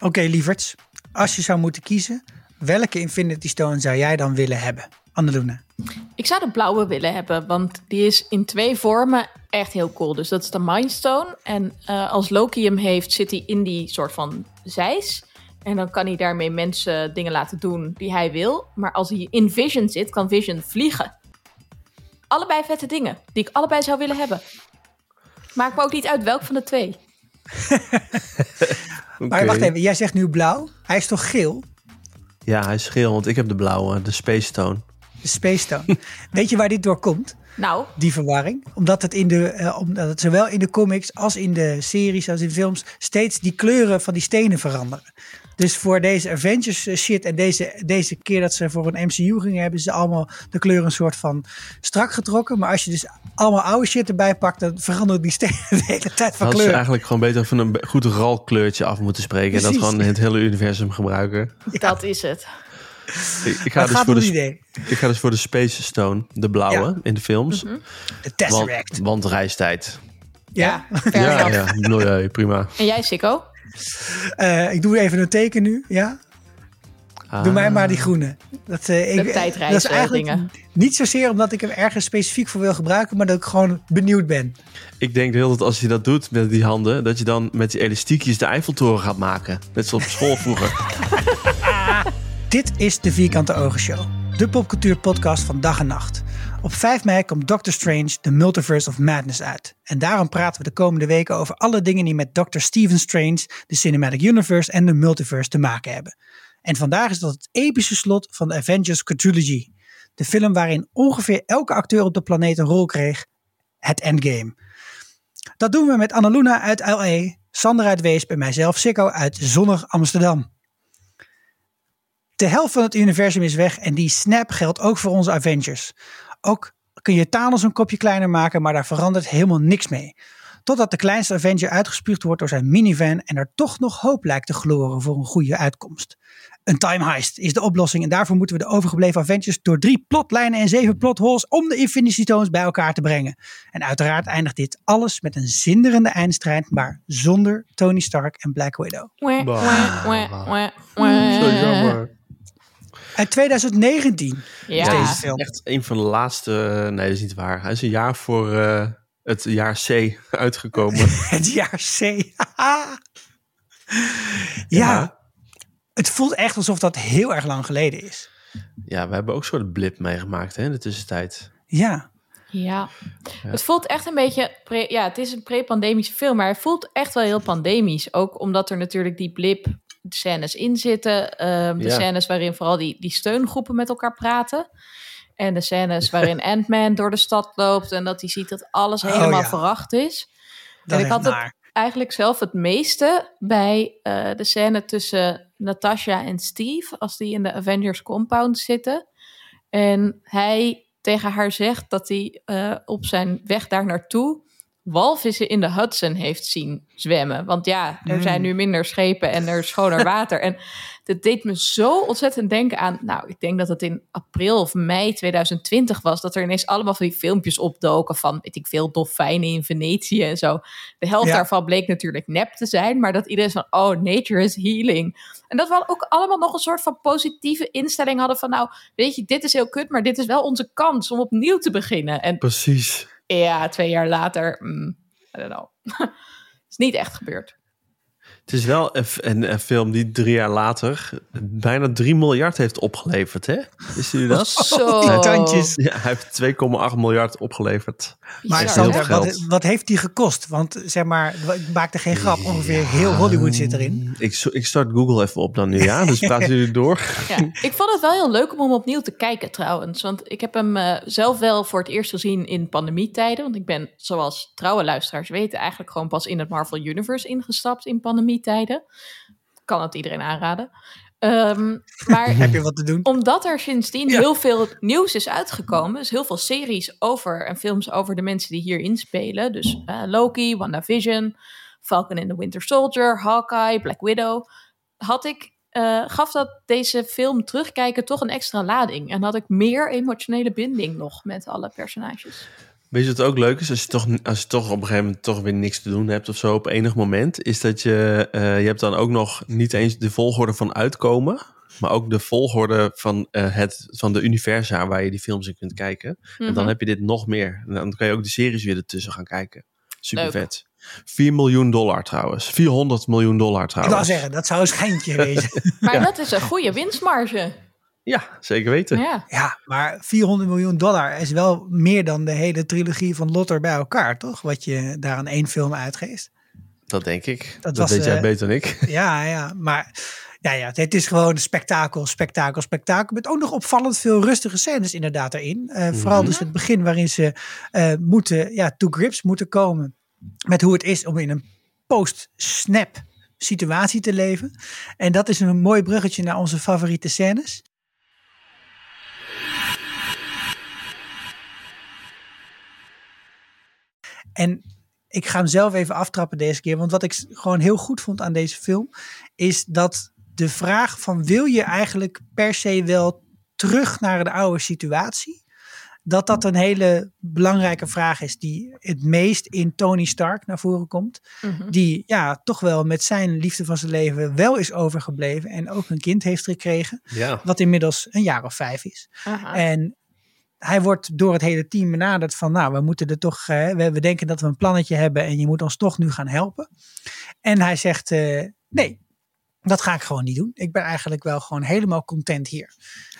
Oké, lieverds. Als je zou moeten kiezen, welke Infinity Stone zou jij dan willen hebben? Anneluna. Ik zou de blauwe willen hebben, want die is in twee vormen echt heel cool. Dus dat is de Mind Stone. En uh, als Loki hem heeft, zit hij in die soort van zeis. En dan kan hij daarmee mensen dingen laten doen die hij wil. Maar als hij in Vision zit, kan Vision vliegen. Allebei vette dingen, die ik allebei zou willen hebben. Maakt me ook niet uit welk van de twee. okay. Maar wacht even, jij zegt nu blauw. Hij is toch geel? Ja, hij is geel, want ik heb de blauwe, de Space Stone. De Space Stone. Weet je waar dit door komt? Nou. Die verwarring. Omdat het, in de, uh, omdat het zowel in de comics als in de series als in films steeds die kleuren van die stenen veranderen. Dus voor deze Avengers shit en deze, deze keer dat ze voor een MCU gingen, hebben ze allemaal de kleuren een soort van strak getrokken. Maar als je dus allemaal oude shit erbij pakt, dan veranderen die stenen de hele tijd van kleur. Ze eigenlijk gewoon beter van een goed ralkleurtje af moeten spreken. En dat gewoon het hele universum gebruiken. Dat is het. Ik, ik ga, dus voor de, idee. ik ga dus voor de Space Stone, de blauwe in de films. Mm De Tesseract. Want, want reistijd. Ja, ja, ja, ja, milieu, prima. En jij, Sikko? Uh, ik doe even een teken nu, ja. Ah. Doe mij maar die groene. Dat, uh, ik, dat is eigenlijk dingen. niet zozeer omdat ik hem ergens specifiek voor wil gebruiken, maar dat ik gewoon benieuwd ben. Ik denk heel dat als je dat doet met die handen, dat je dan met die elastiekjes de Eiffeltoren gaat maken. Net zoals op school vroeger. Dit is de Vierkante Ogen Show, de popcultuur podcast van dag en nacht. Op 5 mei komt Doctor Strange, The Multiverse of Madness uit. En daarom praten we de komende weken over alle dingen die met Doctor Stephen Strange, de Cinematic Universe en de Multiverse te maken hebben. En vandaag is dat het epische slot van de Avengers Quadrilogy. De film waarin ongeveer elke acteur op de planeet een rol kreeg, het Endgame. Dat doen we met Annaluna uit LA, Sander uit Weesp en mijzelf, Sikko uit zonnig Amsterdam. De helft van het universum is weg en die snap geldt ook voor onze Avengers. Ook kun je Thanos een kopje kleiner maken, maar daar verandert helemaal niks mee. Totdat de kleinste Avenger uitgespuugd wordt door zijn minivan en er toch nog hoop lijkt te gloren voor een goede uitkomst. Een time heist is de oplossing en daarvoor moeten we de overgebleven Avengers door drie plotlijnen en zeven plotholes om de Infinity Stones bij elkaar te brengen. En uiteraard eindigt dit alles met een zinderende eindstrijd, maar zonder Tony Stark en Black Widow. Uit 2019 ja. is deze film. Echt een van de laatste. Nee, dat is niet waar. Hij is een jaar voor uh, het jaar C uitgekomen. het jaar C. ja. ja. Het voelt echt alsof dat heel erg lang geleden is. Ja, we hebben ook een soort blip meegemaakt hè, in de tussentijd. Ja. Ja. het voelt echt een beetje. ja, het is een pre-pandemische film, maar het voelt echt wel heel pandemisch. Ook omdat er natuurlijk die blip scènes in zitten. Ehm, de scènes waarin vooral die, die steungroepen met elkaar praten. En de scènes waarin Ant-Man door de stad loopt en dat hij ziet dat alles oh, helemaal verracht is. en ik had het eigenlijk zelf het meeste bij uh, de scène tussen Natasha en Steve, als die in de Avengers compound zitten. En hij tegen haar zegt dat hij uh, op zijn weg daar naartoe walvissen in de Hudson heeft zien zwemmen. Want ja, er zijn mm. nu minder schepen en er is schoner water. en dat deed me zo ontzettend denken aan... Nou, ik denk dat het in april of mei 2020 was... dat er ineens allemaal van die filmpjes opdoken van... weet ik veel, dolfijnen in Venetië en zo. De helft daarvan bleek natuurlijk nep te zijn... maar dat iedereen van, oh, nature is healing. En dat we ook allemaal nog een soort van positieve instelling hadden van... nou, weet je, dit is heel kut, maar dit is wel onze kans om opnieuw te beginnen. En Precies. Ja, twee jaar later, mm, I don't know. is niet echt gebeurd. Het is wel een, een, film die drie jaar later bijna 3 miljard heeft opgeleverd, hè? Wisten jullie dat? Zo. Tandjes. Ja, hij heeft 2,8 miljard opgeleverd. Maar wat, wat, heeft die gekost? Want zeg maar, ik maakte geen grap, ongeveer heel Hollywood zit erin. Ik, ik start Google even op dan nu, ja? Dus praten jullie door. Ja, ik vond het wel heel leuk om hem opnieuw te kijken trouwens. Want ik heb hem uh, zelf wel voor het eerst gezien in pandemietijden. Want ik ben, zoals trouwe luisteraars weten, eigenlijk gewoon pas in het Marvel Universe ingestapt in pandemie tijden. Kan het iedereen aanraden. Um, maar heb je wat te doen? Omdat er sindsdien heel veel nieuws is uitgekomen, dus heel veel series over en films over de mensen die hierin spelen. Dus uh, Loki, WandaVision, Falcon in the Winter Soldier, Hawkeye, Black Widow. Had ik, uh, gaf dat deze film terugkijken toch een extra lading. En had ik meer emotionele binding nog met alle personages. Weet je wat ook leuk is? Als je, toch, als je toch op een gegeven moment toch weer niks te doen hebt of zo op enig moment, is dat je, uh, je hebt dan ook nog niet eens de volgorde van uitkomen, maar ook de volgorde van, uh, het, van de universa waar je die films in kunt kijken. Mm -hmm. En dan heb je dit nog meer. En dan kan je ook de series weer ertussen gaan kijken. Super leuk. vet. 4 miljoen dollar trouwens. 400 miljoen dollar trouwens. Ik wou zeggen, dat zou een schijntje wezen. maar ja. dat is een goede winstmarge. Ja, zeker weten. Ja. ja, maar 400 miljoen dollar is wel meer dan de hele trilogie van Lotter bij elkaar, toch? Wat je daar aan één film uitgeeft. Dat denk ik. Dat, dat was, weet jij uh, beter dan ik. Ja, ja, maar ja, ja, het is gewoon spektakel, spektakel, spektakel. Met ook nog opvallend veel rustige scènes inderdaad erin. Uh, vooral mm -hmm. dus het begin waarin ze uh, moeten, ja, to grips moeten komen met hoe het is om in een post-snap situatie te leven. En dat is een mooi bruggetje naar onze favoriete scènes. En ik ga hem zelf even aftrappen deze keer. Want wat ik gewoon heel goed vond aan deze film. Is dat de vraag van wil je eigenlijk per se wel terug naar de oude situatie? Dat dat een hele belangrijke vraag is die het meest in Tony Stark naar voren komt. Mm -hmm. Die ja, toch wel met zijn liefde van zijn leven wel is overgebleven. En ook een kind heeft gekregen. Ja. Wat inmiddels een jaar of vijf is. Aha. En hij wordt door het hele team benaderd van, nou, we moeten er toch, uh, we, we, denken dat we een plannetje hebben en je moet ons toch nu gaan helpen. En hij zegt, uh, nee, dat ga ik gewoon niet doen. Ik ben eigenlijk wel gewoon helemaal content hier.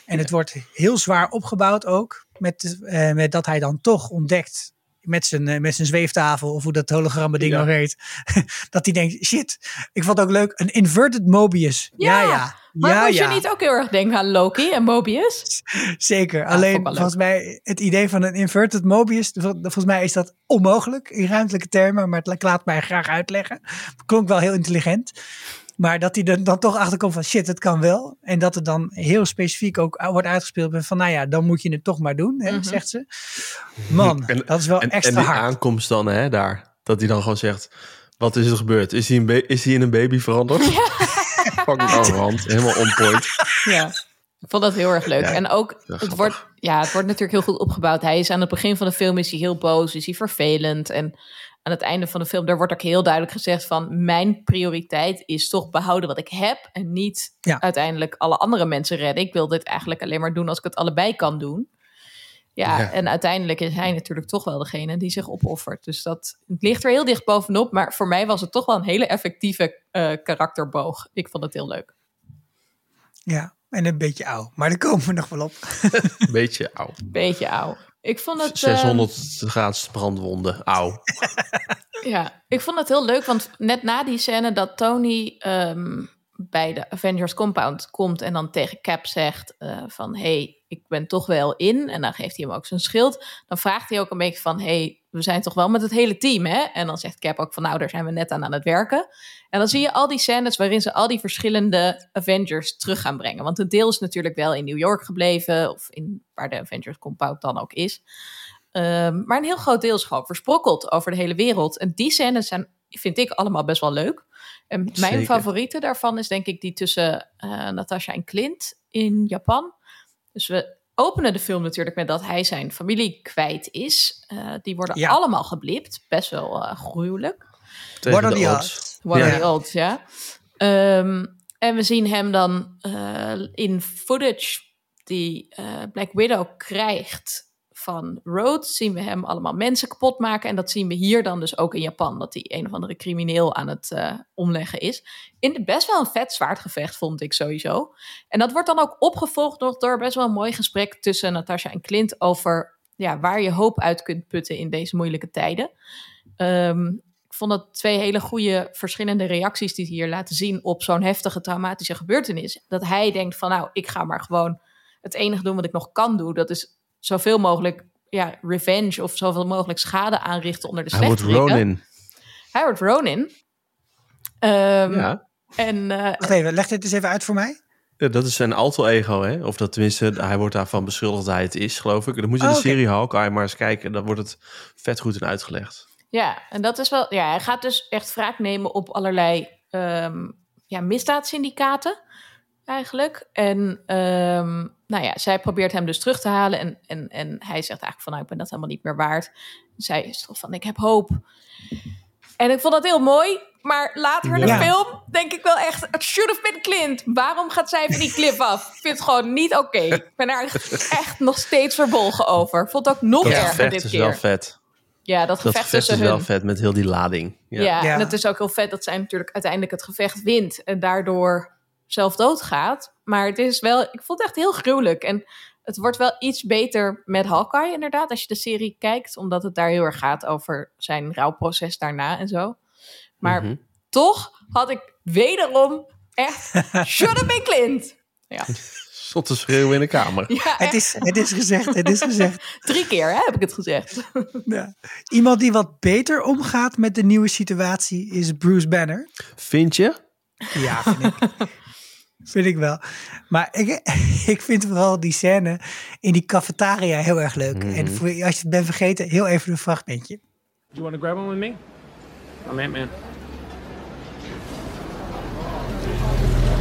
En het wordt heel zwaar opgebouwd ook, met, uh, met dat hij dan toch ontdekt met zijn, met zijn zweeftafel, of hoe dat hologramme ding Ja. nog heet. dat hij denkt, shit, ik vond het ook leuk, een inverted Mobius. Ja, Ja, ja. Maar ja, moet ja. je niet ook heel erg denken aan Loki en Mobius? Zeker. Alleen ik volgens mij het idee van een inverted Mobius, vol- volgens mij is dat onmogelijk in ruimtelijke termen, maar het laat mij graag uitleggen. Klonk wel heel intelligent. Maar dat hij er dan toch achter komt van shit, het kan wel. En dat het dan heel specifiek ook wordt uitgespeeld van nou ja, dan moet je het toch maar doen, hè, Mhm. zegt ze. Man, En- dat is wel En, extra en die hard. aankomst dan, hè, daar. Dat hij dan gewoon zegt, wat is er gebeurd? Is hij, een is hij in een baby veranderd? Fucking arrogant. Helemaal on point. Ja. Ik vond dat heel erg leuk. Ja, en ook, het grappig. wordt, ja, het wordt natuurlijk heel goed opgebouwd. Hij is aan het begin van de film is hij heel boos, is hij vervelend. En aan het einde van de film, daar wordt ook heel duidelijk gezegd van... mijn prioriteit is toch behouden wat ik heb... en niet Ja. uiteindelijk alle andere mensen redden. Ik wil dit eigenlijk alleen maar doen als ik het allebei kan doen. Ja, Ja. en uiteindelijk is hij natuurlijk toch wel degene die zich opoffert. Dus dat het ligt er heel dicht bovenop. Maar voor mij was het toch wel een hele effectieve eh, karakterboog. Ik vond het heel leuk. Ja, en een beetje oud. Maar daar komen we nog wel op. Beetje oud. Beetje oud. Ik vond het... ehm, 600 graden brandwonden. Auw. Ja, ik vond het heel leuk, want net na die scène dat Tony ehm, bij de Avengers Compound komt en dan tegen Cap zegt eh, van hey, ik ben toch wel in. En dan geeft hij hem ook zijn schild. Dan vraagt hij ook een beetje van hey, we zijn toch wel met het hele team, hè? En dan zegt Cap ook van nou, daar zijn we net aan aan het werken. En dan zie je al die scènes waarin ze al die verschillende Avengers terug gaan brengen. Want een deel is natuurlijk wel in New York gebleven, of in waar de Avengers Compound dan ook is. Ehm, maar een heel groot deel is gewoon versprokkeld over de hele wereld. En die scènes zijn, vind ik, allemaal best wel leuk. En mijn Zeker. favoriete daarvan is denk ik die tussen eh Natasha en Clint in Japan. Dus we openen de film natuurlijk met dat hij zijn familie kwijt is. Eh, die worden Ja. allemaal geblipt. Best wel eh, gruwelijk. Tegen What are odds. What Ja. are the odds, ja. Ehm, en we zien hem dan eh, in footage die eh, Black Widow krijgt van Rhodes, zien we hem allemaal mensen kapot maken. En dat zien we hier dan dus ook in Japan, dat hij een of andere crimineel aan het eh, omleggen is. In de best wel een vet zwaardgevecht, vond ik sowieso. En dat wordt dan ook opgevolgd door best wel een mooi gesprek tussen Natasha en Clint over ja, waar je hoop uit kunt putten in deze moeilijke tijden. Ehm, ik vond dat twee hele goede verschillende reacties die hier laten zien op zo'n heftige traumatische gebeurtenis. Dat hij denkt van nou, ik ga maar gewoon het enige doen wat ik nog kan doen. Dat is zoveel mogelijk ja, revenge of zoveel mogelijk schade aanrichten onder de Hij wordt slechteriken. Ronin. Hij wordt Ronin. Ehm, Ja. En eh, Wacht even, leg dit eens even uit voor mij. Ja, dat is zijn alter ego, hè? Of dat tenminste, hij wordt daarvan beschuldigd dat hij het is, geloof ik. Dan moet je Oh, de serie Hawkeye maar eens kijken. Dan wordt het vet goed in uitgelegd. Ja, en dat is wel. Ja, hij gaat dus echt wraak nemen op allerlei ehm, ja, misdaadsyndicaten. Eigenlijk. En ehm, nou ja, zij probeert hem dus terug te halen. En, en, en hij zegt eigenlijk van, nou, ik ben dat helemaal niet meer waard. Zij is toch van, ik heb hoop. En ik vond dat heel mooi. Maar later in de film denk ik wel echt... Het should have been Clint. Waarom gaat zij van die cliff af? Ik vind het gewoon niet oké. Ik ben daar echt nog steeds verbolgen over. Ik vond het ook nog dat erger dit is keer. wel vet. Ja, dat gevecht, dat gevecht tussen is wel hun. vet met heel die lading. Ja. Ja. Ja. en het is ook heel vet dat zij natuurlijk uiteindelijk het gevecht wint. En daardoor zelf doodgaat. Maar het is wel... Ik vond het echt heel gruwelijk. En het wordt wel iets beter met Hawkeye inderdaad. Als je de serie kijkt. Omdat het daar heel erg gaat over zijn rouwproces daarna en zo. Maar Mhm. toch had ik wederom echt... Should have been Clint. Ja, Zot te schreeuwen in de kamer. ja Het is, het is gezegd, het is gezegd. drie keer hè, heb ik het gezegd. Ja. Iemand die wat beter omgaat met de nieuwe situatie is Bruce Banner. Vind je? Ja, vind ik. vind ik wel. Maar ik, ik vind vooral die scène in die cafetaria heel erg leuk. En voor, als je het bent vergeten, heel even een fragmentje. Do you want to grab one with me? I'm Ant-Man.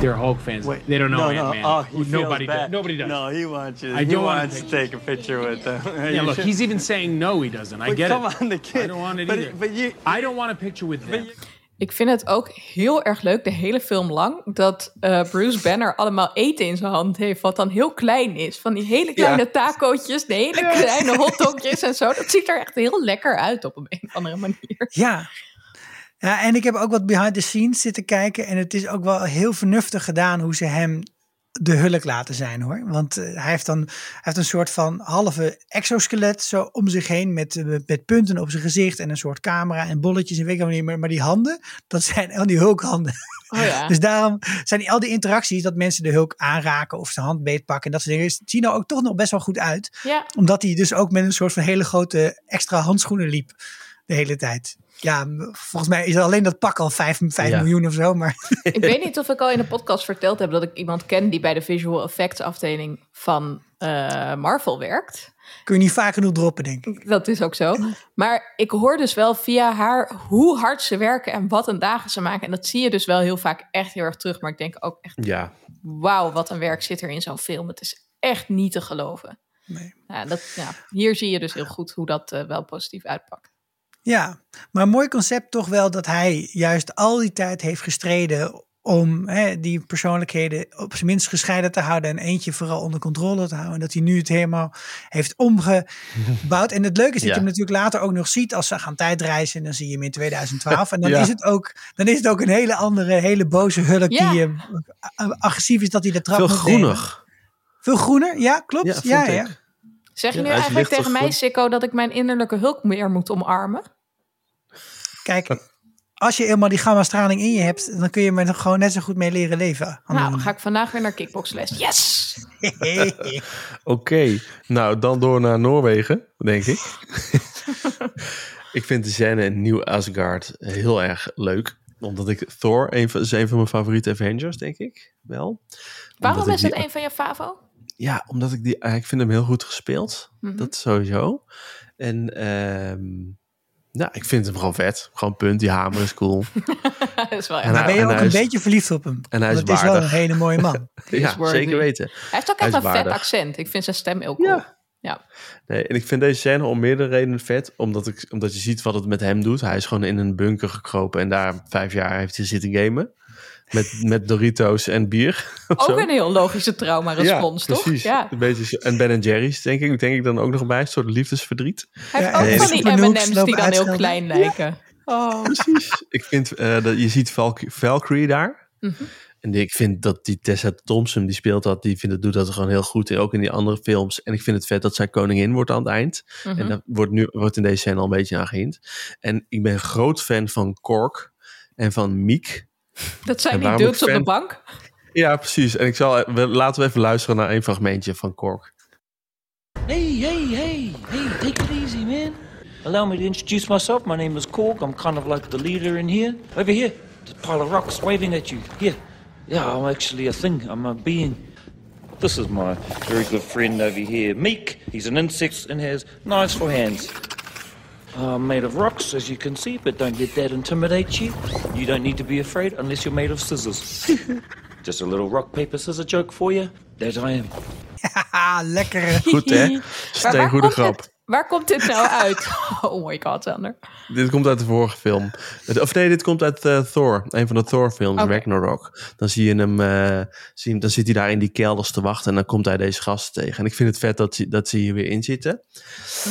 They're Hulk fans. Wait, they don't know no, no. Ant-Man. Oh, he feels nobody bad. does. Nobody does. No, he wants you. I he don't want a wants to take a picture with them. Yeah, look, should- he's even saying no, he doesn't. I But get come it. on, the kid. I don't want it but, either. But you, I don't want a picture with them. Ik vind het ook heel erg leuk, de hele film lang, dat eh, Bruce Banner allemaal eten in zijn hand heeft, wat dan heel klein is. Van die hele kleine tacootjes, de hele kleine hotdogjes en zo. Dat ziet er echt heel lekker uit op een, een of andere manier. Ja. ja, en ik heb ook wat behind the scenes zitten kijken. En het is ook wel heel vernuftig gedaan hoe ze hem de hulk laten zijn hoor. Want eh, hij, heeft dan, hij heeft een soort van halve exoskelet zo om zich heen met, eh, met punten op zijn gezicht en een soort camera en bolletjes en weet ik niet meer. Maar die handen, dat zijn al die hulkhanden. Oh ja. Dus daarom zijn die, al die interacties dat mensen de hulk aanraken of zijn hand beetpakken en dat soort dingen, zien er ook toch nog best wel goed uit. ja. Omdat hij dus ook met een soort van hele grote extra handschoenen liep de hele tijd. Ja, volgens mij is alleen dat pak al 5, Ja. miljoen of zo. Maar Ik weet niet of ik al in de podcast verteld heb dat ik iemand ken die bij de visual effects afdeling van eh, Marvel werkt. kun je niet vaak genoeg droppen, denk ik. Dat is ook zo. Maar ik hoor dus wel via haar hoe hard ze werken en wat een dagen ze maken. En dat zie je dus wel heel vaak echt heel erg terug. Maar ik denk ook echt, Ja. wauw, wat een werk zit er in zo'n film. Het is echt niet te geloven. Nee. Ja, dat, ja, hier zie je dus heel goed hoe dat eh, wel positief uitpakt. Ja, maar een mooi concept toch wel dat hij juist al die tijd heeft gestreden om hè, die persoonlijkheden op zijn minst gescheiden te houden en eentje vooral onder controle te houden. En dat hij nu het helemaal heeft omgebouwd. En het leuke is dat Ja. je hem natuurlijk later ook nog ziet als ze gaan tijdreizen. En dan zie je hem in 2012. En dan, Ja. is, het ook, dan is het ook een hele andere, hele boze hulk Ja. die eh, agressief is dat hij de trap Veel nemen. groener. Veel groener, ja, klopt. Ja, Ja, vond ja, ik. Zeg je Ja, nu eigenlijk tegen mij. Sikko, dat ik mijn innerlijke hulk meer moet omarmen? Kijk, als je eenmaal die gamma-straling in je hebt, dan kun je er gewoon net zo goed mee leren leven. Nou, dan ga ik vandaag weer naar kickboxles. Yes! Oké, nou dan door naar Noorwegen, denk ik. ik vind de scène in Nieuw Asgard heel erg leuk. Omdat ik Thor, een van, is een van mijn favoriete Avengers, denk ik. Wel. Waarom Omdat is het die- een van je favo? Ja, omdat ik die, eh, ik vind hem heel goed gespeeld. Mhm. Dat sowieso. En ehm nou, ik vind hem gewoon vet. Gewoon punt, die hamer is cool. dat is wel En Maar hij- ben je ook een is- beetje verliefd op hem? en hij is is wel een hele mooie man. ja, zeker weten. Hij heeft ook echt een vet accent. Ik vind zijn stem heel cool. Ja. Ja. Nee, en ik vind deze scène om meerdere redenen vet. Omdat, ik, omdat je ziet wat het met hem doet. Hij is gewoon in een bunker gekropen. En daar vijf jaar heeft hij zitten gamen. Met, met Doritos en bier. Ook zo. een heel logische trauma-respons, toch? Precies. Ja. Een beetje en Ben Jerry's, denk ik, denk ik dan ook nog bij. Een soort liefdesverdriet. Hij heeft Ja, ook van die M&M's die dan heel klein lijken. Oh. Precies. ik vind, eh, dat, je ziet Valk Valkyrie daar. Mhm. En ik vind dat die Tessa Thompson, die speelt dat, die vindt het, doet dat gewoon heel goed. Ook in die andere films. En ik vind het vet dat zij koningin wordt aan het eind. Mhm. En dat wordt, nu, wordt in deze scène al een beetje aan gehind. En ik ben groot fan van Kork en van Miek. Dat zijn die dudes op de bank. Ja, precies. En ik zal, we- laten we even luisteren naar een fragmentje van Kork. Hey, hey, hey, hey, take it easy, man. Allow me to introduce myself. My name is Korg. I'm kind of like the leader in here. Over here, the pile of rocks waving at you. Here. Yeah, I'm actually a thing. I'm a being. This is my very good friend over here, Meek. He's an insect and has knives for hands. Uh, made of rocks, as you can see, but don't let that intimidate you. You don't need to be afraid unless you're made of scissors. Just a little rock, paper, scissors joke for you. There I am. Haha, lekker. Goed hè? Maar Steen goede komt grap. Waar komt dit nou uit? Oh my god, Sander. Dit komt uit de vorige film. Het- Of nee, dit komt uit eh, Thor. Een van de Thor-films. Ragnarok. Dan zie je hem, eh, zie hem, dan zit hij daar in die kelders te wachten en dan komt hij deze gasten tegen. En ik vind het vet dat, ze- dat ze hier weer in zitten.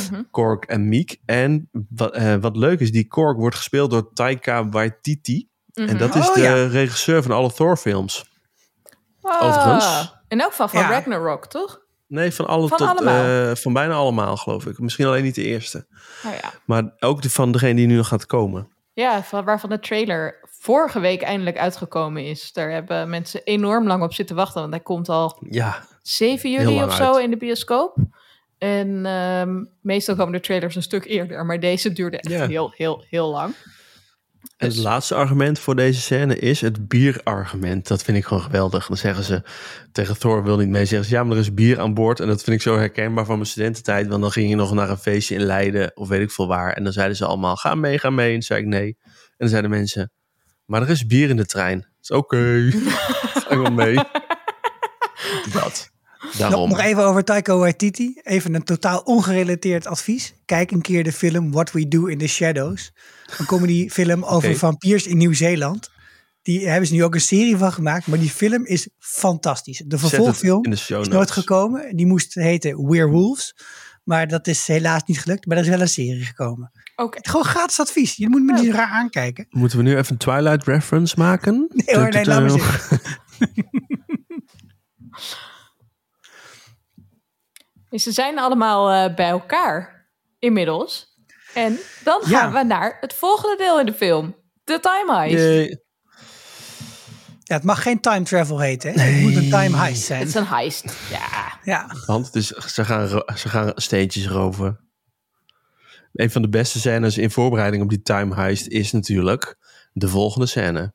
Mhm. Kork en Meek. En wat, eh, wat leuk is, die Kork wordt gespeeld door Taika Waititi. En dat is Oh, de ja. regisseur van alle Thor-films. Ah, Overigens. In elk geval van Ja. Ragnarok, toch? Nee, van, alle Van tot, allemaal? eh, van bijna allemaal, geloof ik. Misschien alleen niet de eerste. Nou ja. Maar ook de, van degene die nu nog gaat komen. Ja, van, waarvan de trailer vorige week eindelijk uitgekomen is. Daar hebben mensen enorm lang op zitten wachten. Want hij komt al Ja, 7 Heel juli of zo uit. in de bioscoop. En ehm, meestal komen de trailers een stuk eerder. Maar deze duurde echt Ja. heel, heel, heel lang. Het laatste argument voor deze scène is het bierargument. Dat vind ik gewoon geweldig. Dan zeggen ze tegen Thor wil niet mee. Zeggen ze ja, maar er is bier aan boord. En dat vind ik zo herkenbaar van mijn studententijd. Want dan ging je nog naar een feestje in Leiden of weet ik veel waar. En dan zeiden ze allemaal ga mee, ga mee. En zei ik nee. En dan zeiden mensen maar er is bier in de trein. Dat is oké. Ga ik wel mee. Dat. Nog, Daarom. nog even over Taika Waititi. Even een totaal ongerelateerd advies. Kijk een keer de film What We Do in the Shadows. Een comedy film over vampiers in Nieuw-Zeeland. Die hebben ze nu ook een serie van gemaakt. Maar die film is fantastisch. De vervolgfilm in de show is nooit gekomen. Die moest heten Werewolves. Maar dat is helaas niet gelukt. Maar er is wel een serie gekomen. Oké. Gewoon gratis advies. Je moet me niet raar aankijken. Moeten we nu even een Twilight reference maken? Nee hoor, nee, laat maar zitten. Dus ze zijn allemaal eh, bij elkaar inmiddels. En dan Ja. gaan we naar het volgende deel in de film. De Time Heist. Ja, het mag geen time travel heten. Hè? Het moet een time heist zijn. Het is een heist. Ja. Ja. Want het is, ze, gaan, ze gaan steentjes roven. Een van de beste scènes in voorbereiding op die time heist is natuurlijk de volgende scène.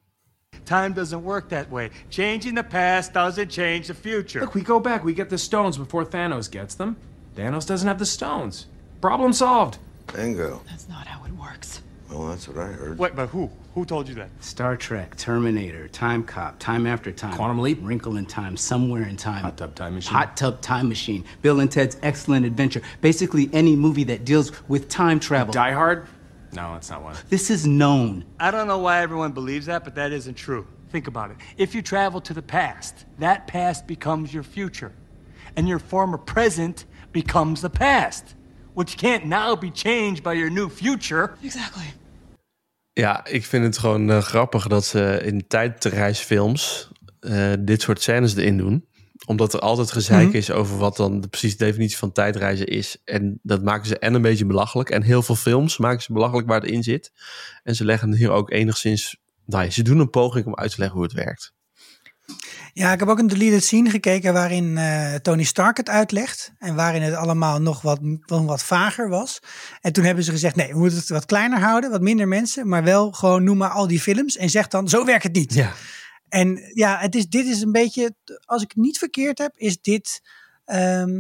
Time doesn't work that way. Changing the past doesn't change the future. Look, we go back. We get the stones before Thanos gets them. Thanos doesn't have the stones. Problem solved. Bingo. That's not how it works. Well, that's what I heard. Wait, but who? Who told you that? Star Trek, Terminator, Time Cop, Time After Time. Quantum Leap. Wrinkle in Time, Somewhere in Time. Hot Tub Time Machine. Hot Tub Time Machine. Bill and Ted's Excellent Adventure. Basically, any movie that deals with time travel. Die Hard? No, that's not one. this is known. I don't know why everyone believes that, but that isn't true. Think about it. If you travel to the past, that past becomes your future. And your former present becomes the past, which can't now be changed by your new future. Exactly. Ja, ik vind het gewoon eh, grappig dat ze in tijdreisfilms eh dit soort scènes erin doen. Omdat er altijd gezeik is over wat dan de precieze definitie van tijdreizen is. En dat maken ze en een beetje belachelijk. En heel veel films maken ze belachelijk waar het in zit. En ze leggen hier ook enigszins... Nou, ja, ze doen een poging om uit te leggen hoe het werkt. Ja, ik heb ook een deleted scene gekeken waarin eh, Tony Stark het uitlegt. En waarin het allemaal nog wat, nog wat vager was. En toen hebben ze gezegd, nee, we moeten het wat kleiner houden, wat minder mensen. Maar wel gewoon noem maar al die films en zeg dan, zo werkt het niet. Ja. En ja, het is, dit is een beetje, als ik het niet verkeerd heb, is dit... ehm,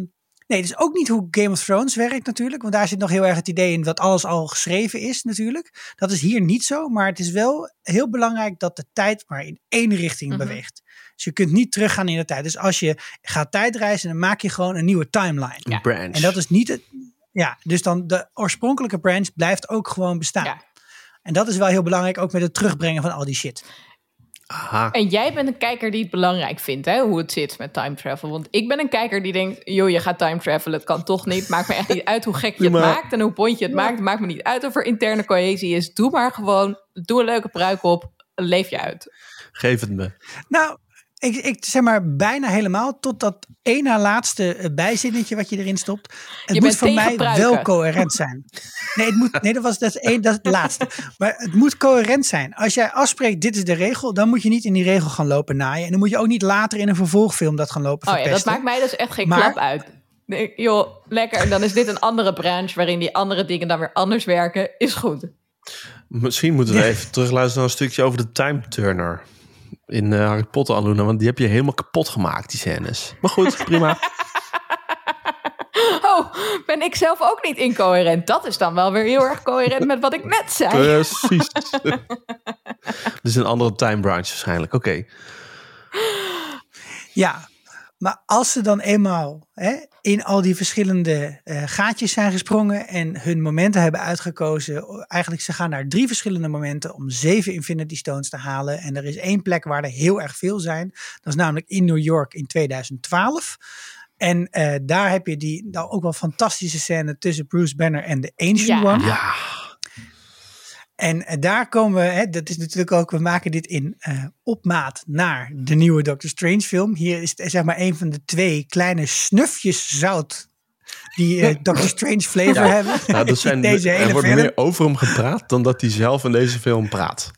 nee, het is ook niet hoe Game of Thrones werkt natuurlijk. Want daar zit nog heel erg het idee in dat alles al geschreven is natuurlijk. Dat is hier niet zo, maar het is wel heel belangrijk dat de tijd maar in één richting Mhm. beweegt. Dus je kunt niet teruggaan in de tijd. Dus als je gaat tijdreizen, dan maak je gewoon een nieuwe timeline. Een branch. En dat is niet het. Ja, dus dan de oorspronkelijke branch blijft ook gewoon bestaan. Ja. En dat is wel heel belangrijk, ook met het terugbrengen van al die shit. Aha. En jij bent een kijker die het belangrijk vindt, hè, hoe het zit met time travel. Want ik ben een kijker die denkt, joh, je gaat time travelen, het kan toch niet. Maakt me echt niet uit hoe gek je het maakt en hoe bond je het maakt. Het maakt me niet uit of er interne cohesie is. Doe maar gewoon, doe een leuke pruik op, leef je uit. Geef het me. Nou, ik, ik zeg maar bijna helemaal tot dat één na laatste eh, bijzinnetje wat je erin stopt. Het Je moet voor mij pruiken. wel coherent zijn. Nee, het moet, nee dat, was, dat, één, dat is het laatste. Maar het moet coherent zijn. Als jij afspreekt, dit is de regel, dan moet je niet in die regel gaan lopen naaien. En dan moet je ook niet later in een vervolgfilm dat gaan lopen Oh ja, dat maakt mij dus echt geen Maar- klap uit. Nee, joh, lekker. Dan is dit een andere branche waarin die andere dingen dan weer anders werken. Is goed. Misschien moeten we Ja. even terugluisteren naar een stukje over de Time Turner. In eh, Harry Potter Aluna, want die heb je helemaal kapot gemaakt, die scènes. Maar goed, prima. Oh, ben ik zelf ook niet incoherent? Dat is dan wel weer heel erg coherent met wat ik net zei. Precies. Is een andere time branch waarschijnlijk. Oké. Ja, maar als ze dan eenmaal hè, in al die verschillende uh, gaatjes zijn gesprongen en hun momenten hebben uitgekozen, eigenlijk ze gaan naar drie verschillende momenten om zeven Infinity Stones te halen. En er is één plek waar er heel erg veel zijn. Dat is namelijk in New York in 2012. En uh, daar heb je die nou, ook wel fantastische scène tussen Bruce Banner en de Ancient Ja. One. Ja, En eh, daar komen we, hè, dat is natuurlijk ook, we maken dit in eh, opmaat naar de nieuwe Doctor Strange film. Hier is het, eh, zeg maar een van de twee kleine snufjes zout die eh, Doctor Strange flavor hebben. nou, dat zijn, deze er hele wordt film. meer over hem gepraat dan dat hij zelf in deze film praat.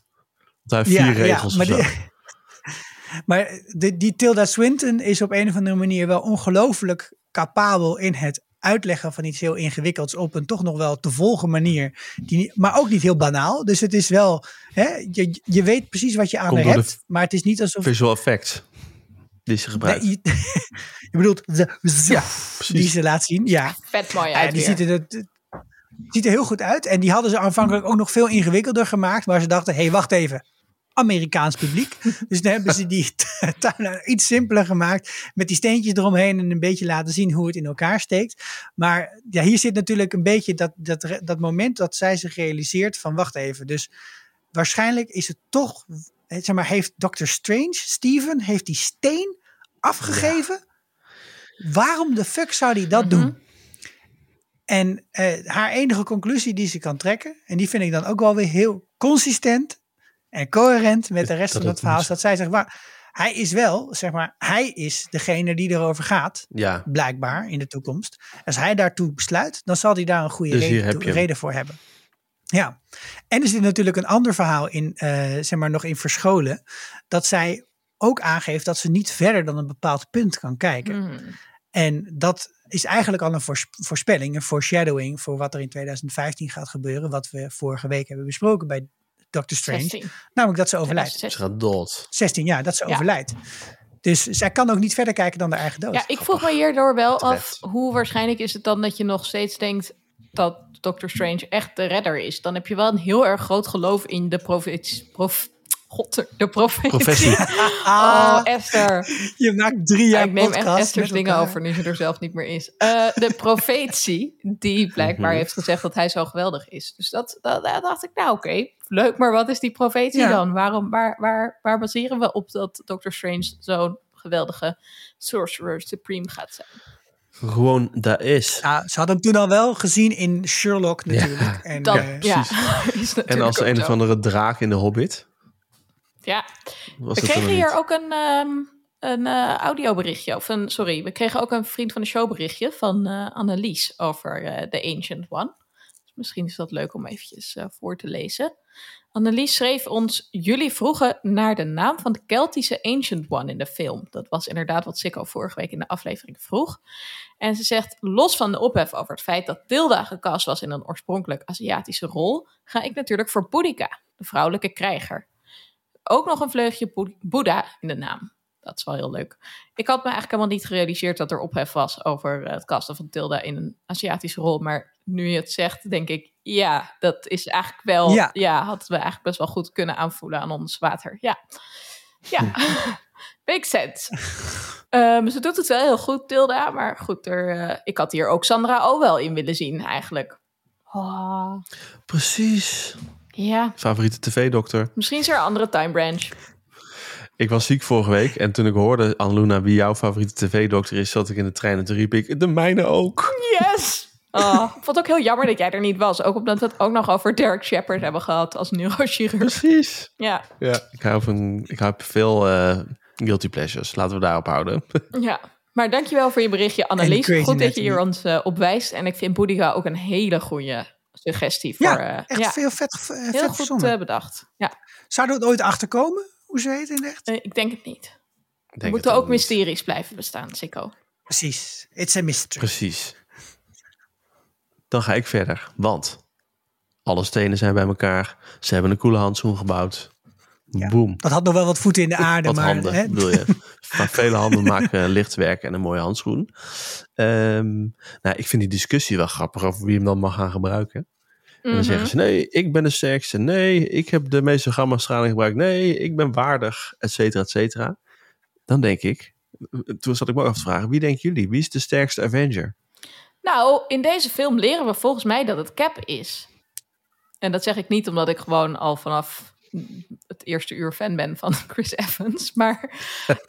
Want hij heeft vier regels maar of zo. die, maar de, die Tilda Swinton is op een of andere manier wel ongelooflijk capabel in het uitleggen van iets heel ingewikkelds op een toch nog wel te volgen manier. Die, maar ook niet heel banaal. Dus het is wel, hè, je, je weet precies wat je aan hebt. Maar het is niet alsof... Visual effects die ze gebruikt. Nee, je, je bedoelt de ja, die ze laat zien. Ja, Vet mooi ja uit die ziet er, het ziet er heel goed uit. En die hadden ze aanvankelijk ook nog veel ingewikkelder gemaakt. Waar ze dachten, hé, hey, wacht even. Amerikaans publiek. Dus dan hebben ze die tuin iets simpeler gemaakt. Met die steentjes eromheen en een beetje laten zien hoe het in elkaar steekt. Maar ja, hier zit natuurlijk een beetje dat, dat, dat moment dat zij zich realiseert van wacht even. Dus waarschijnlijk is het toch, zeg maar, heeft Dr. Strange, Steven, heeft die steen afgegeven. Waarom de fuck zou hij dat doen? En eh, haar enige conclusie die ze kan trekken, en die vind ik dan ook wel weer heel consistent en coherent met de rest Dat van het verhaal, is dat zij zegt, waar, hij is wel, zeg maar, hij is degene die erover gaat, Ja, blijkbaar in de toekomst. Als hij daartoe besluit, dan zal hij daar een goede Dus reden, heb toe- je hem. reden voor hebben. Ja, en er zit natuurlijk een ander verhaal in, eh, zeg maar, nog in verscholen, dat zij ook aangeeft dat ze niet verder dan een bepaald punt kan kijken. Mhm. En dat is eigenlijk al een voors- voorspelling, een foreshadowing voor wat er in 2015 gaat gebeuren. Wat we vorige week hebben besproken bij Doctor Strange. 16. Namelijk dat ze overlijdt. ze 2016. gaat dood. 16 jaar, dat ze Ja. overlijdt. Dus zij kan ook niet verder kijken dan de eigen dood. Ja, ik vroeg me hierdoor wel af hoe waarschijnlijk is het dan dat je nog steeds denkt dat Doctor Strange echt de redder is. Dan heb je wel een heel erg groot geloof in de profetie. Prof, God, de profetie. Professie. Oh, Esther. Je maakt drie Ja, jaar ik neem echt Esther's dingen elkaar. over nu ze er zelf niet meer is. Eh, de profetie, die blijkbaar Mhm. heeft gezegd dat hij zo geweldig is. Dus dat, dat, daar dacht ik, nou oké, leuk, maar wat is die profetie Ja. dan? Waarom, waar, waar, waar baseren we op dat Doctor Strange zo'n geweldige Sorcerer Supreme gaat zijn? Gewoon, daar is. Ja, ze hadden hem toen al wel gezien in Sherlock natuurlijk. En, Dat, ja, is En als een of andere draak in de Hobbit. Ja, we dat kregen er hier ook een, ehm, een eh, audioberichtje. Of een, sorry, we kregen ook een vriend van de show berichtje van eh, Annelies over eh, The Ancient One. Dus misschien is dat leuk om eventjes voor te lezen. Annelies schreef ons: Jullie vroegen naar de naam van de Keltische Ancient One in de film. Dat was inderdaad wat Sikko vorige week in de aflevering vroeg. En ze zegt: Los van de ophef over het feit dat Tilda gecast was in een oorspronkelijk Aziatische rol, ga ik natuurlijk voor Boudica, de vrouwelijke krijger ook nog een vleugje Boe- Boeddha in de naam. Dat is wel heel leuk. Ik had me eigenlijk helemaal niet gerealiseerd dat er ophef was over eh, het casten van Tilda in een Aziatische rol. Maar nu je het zegt, denk ik, ja, dat is eigenlijk wel, Ja. ja, hadden we eigenlijk best wel goed kunnen aanvoelen aan ons water. Ja, ja, makes sense. Ehm, ze doet het wel heel goed, Tilda. Maar goed, er, eh, ik had hier ook Sandra Oh wel in willen zien, eigenlijk. Oh, Precies. ja, Favoriete tv-dokter. misschien is er een andere time branch. Ik was ziek vorige week en toen ik hoorde, Anluna, wie jouw favoriete tv-dokter is, zat ik in de trein en toen riep ik, de mijne ook. Yes! Oh, ik vond het ook heel jammer dat jij er niet was. Ook omdat we het ook nog over Derek Shepard hebben gehad als neurochirurg. Precies. Ja, Ja, ik hou van, ik heb veel eh, guilty pleasures. Laten we daarop houden. ja. Maar dankjewel voor je berichtje, En Annelies. Goed dat je hier ons eh, op wijst. En ik vind Boudica ook een hele goede suggestie voor... Ja, eh, echt ja, veel vet, vet heel goed bedacht. Ja, Zouden we het ooit achterkomen? Hoe ze heet in het echt? eh, ik denk het niet. Er denk moeten het ook niet. mysteries blijven bestaan, Sikko. Precies. It's a mystery. Precies. Dan ga ik verder, want alle stenen zijn bij elkaar. Ze hebben een coole handschoen gebouwd. Ja. Boom. Dat had nog wel wat voeten in de aarde. Wat maar, handen, hè, bedoel je? Maar vele handen maken lichtwerk en een mooie handschoen. Ehm, nou, ik vind die discussie wel grappig over wie hem dan mag gaan gebruiken. En dan zeggen ze, nee, ik ben de sterkste. Nee, ik heb de meeste gamma-straling gebruikt. Nee, ik ben waardig, et cetera, et cetera. Dan denk ik, toen zat ik me ook af te vragen, wie denken jullie? Wie is de sterkste Avenger? Nou, in deze film leren we volgens mij dat het Cap is. En dat zeg ik niet omdat ik gewoon al vanaf het eerste uur fan ben van Chris Evans. Maar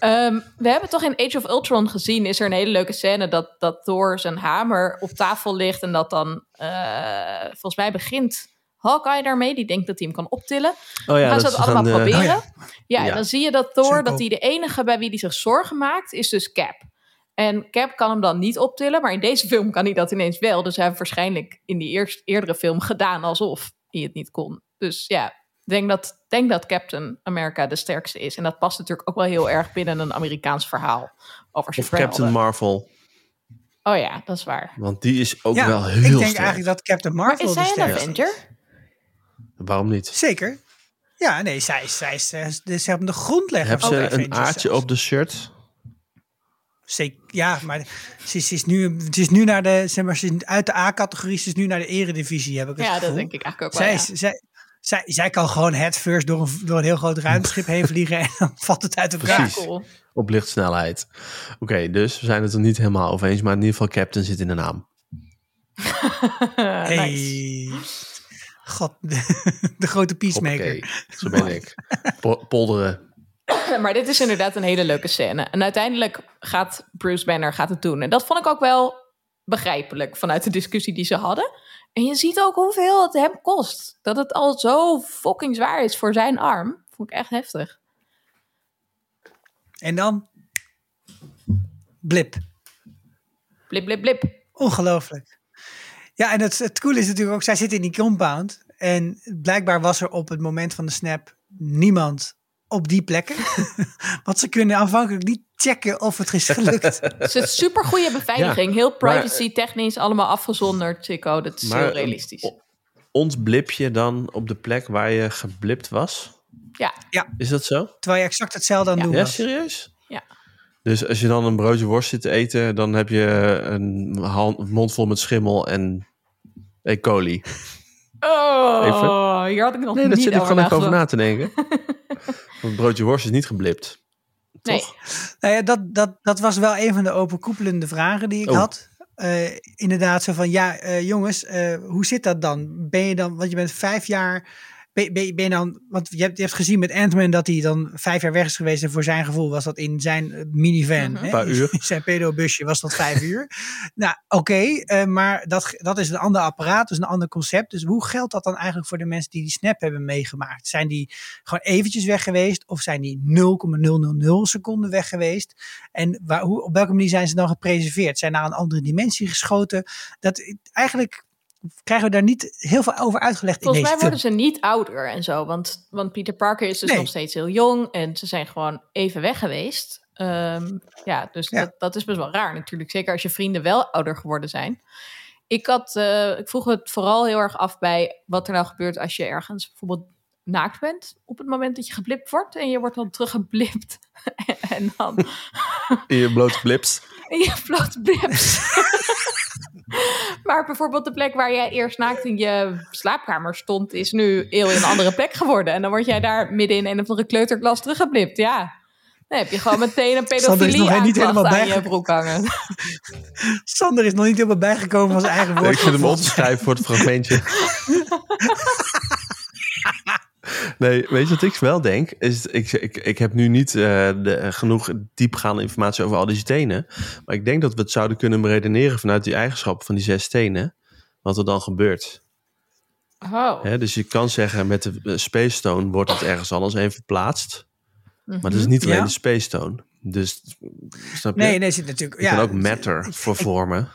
um, we hebben toch in Age of Ultron gezien, is er een hele leuke scène dat, dat Thor zijn hamer op tafel ligt en dat dan uh, volgens mij begint Hawkeye daarmee. Die denkt dat hij hem kan optillen. Oh ja, gaan ze dat, allemaal gaan, proberen. Oh ja. ja. dan zie je dat Thor, dat hij de enige bij wie hij zich zorgen maakt, is dus Cap. En Cap kan hem dan niet optillen, maar in deze film kan hij dat ineens wel. Dus hij heeft waarschijnlijk in die eerst, eerdere film gedaan alsof hij het niet kon. Dus ja, denk dat, denk dat Captain America de sterkste is. En dat past natuurlijk ook wel heel erg binnen een Amerikaans verhaal over Of Captain Marvel. Oh ja, dat is waar. Want die is ook wel heel sterk. Ik denk eigenlijk dat Captain Marvel maar is zij een Avenger? Waarom niet? Zeker. Ja, nee, zij, zij, zij, zij, zij hebben de grondlegger. Hebben ze een aardje op de shirt? Zeker, ja, maar ze, ze, is nu, ze is nu naar de, zeg maar, ze is uit de A-categorie, ze is nu naar de eredivisie, heb ik het Ja, gevoel. dat denk ik eigenlijk ook wel, zij, zij, zij, zij kan gewoon head first door een, door een heel groot ruimteschip heen vliegen en dan valt het uit de Precies, cool. op lichtsnelheid. Oké, okay, dus we zijn het er niet helemaal over eens, maar in ieder geval Captain zit in de naam. hey. Nice. God, de, de grote peacemaker. Oké, zo ben ik. Po polderen. maar dit is inderdaad een hele leuke scène. En uiteindelijk gaat Bruce Banner gaat het doen. En dat vond ik ook wel begrijpelijk vanuit de discussie die ze hadden. En je ziet ook hoeveel het hem kost. Dat het al zo fucking zwaar is voor zijn arm. Vond ik echt heftig. En dan? Blip. Blip, blip, blip. Ongelooflijk. Ja, en het, het coole is natuurlijk ook, zij zit in die compound. En blijkbaar was er op het moment van de snap niemand op die plekken. Want ze kunnen aanvankelijk niet checken of het is gelukt. Het is super goede beveiliging. Ja, heel privacy technisch, allemaal afgezonderd. Chico, dat is maar, heel realistisch. Ons blipje dan op de plek waar je geblipt was? Ja. ja. Is dat zo? Terwijl je exact hetzelfde aan het ja. doen Ja, was. serieus? Ja. Dus als je dan een broodje worst zit te eten, dan heb je een hand, mond vol met schimmel en E. coli. Oh, even. hier had ik nog nee, niet dat zit ik gewoon even over na te denken. Want het broodje worst is niet geblipt. Nee. Toch? Nou ja, dat, dat, dat was wel een van de overkoepelende vragen die ik Oh. had. Uh, inderdaad, zo van ja, uh, jongens, uh, hoe zit dat dan? Ben je dan, want je bent vijf jaar. Ben, ben, ben je dan, want je hebt, je hebt gezien met Ant-Man dat hij dan vijf jaar weg is geweest. En voor zijn gevoel was dat in zijn minivan. Een paar uur. In zijn pedobusje was dat vijf uur. Nou, oké, okay, maar dat, dat is een ander apparaat, dus een ander concept. Dus hoe geldt dat dan eigenlijk voor de mensen die die snap hebben meegemaakt? Zijn die gewoon eventjes weg geweest? Of zijn die 0,000 seconden weg geweest? En waar, hoe, op welke manier zijn ze dan gepreserveerd? Zijn naar een andere dimensie geschoten? Dat eigenlijk krijgen we daar niet heel veel over uitgelegd Volgens in mij deze worden ze niet ouder en zo. Want, want Peter Parker is dus Nee. nog steeds heel jong. En ze zijn gewoon even weg geweest. Ehm, ja, dus Ja. Dat, dat is best wel raar natuurlijk. Zeker als je vrienden wel ouder geworden zijn. Ik, had, eh, ik vroeg het vooral heel erg af bij wat er nou gebeurt als je ergens bijvoorbeeld naakt bent. Op het moment dat je geblipt wordt. En je wordt dan teruggeblipt. en dan In je blote blips. in je blote blips. maar bijvoorbeeld de plek waar jij eerst naakt in je slaapkamer stond, is nu heel in een andere plek geworden. En dan word jij daar midden in een of andere kleuterklas teruggeblipt. Ja. Dan heb je gewoon meteen een Sander is nog pedofilie niet helemaal aanklacht aan je bijge- broek hangen. Sander is nog niet helemaal bijgekomen van zijn eigen woord. ik zit hem op te schrijven voor het fragmentje. Nee, weet je wat ik wel denk? Is, ik, ik, ik heb nu niet eh, de, genoeg diepgaande informatie over al die stenen. Maar ik denk dat we het zouden kunnen beredeneren vanuit die eigenschappen van die zes stenen. Wat er dan gebeurt. Oh. Hè, dus je kan zeggen, met de eh, Space Stone wordt het ergens anders even verplaatst. Maar het is Mhm. niet alleen Ja. de Space Stone. Dus, snap je? Nee, nee, zit natuurlijk. Je ja, kan ook matter voor vormen.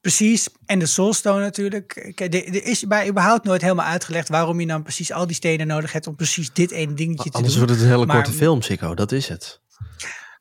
Precies, en de Soulstone natuurlijk. Er is bij überhaupt nooit helemaal uitgelegd waarom je dan precies al die stenen nodig hebt om precies dit ene dingetje te Anders doen. wordt het een hele Maar- korte film, Chico. Dat is het.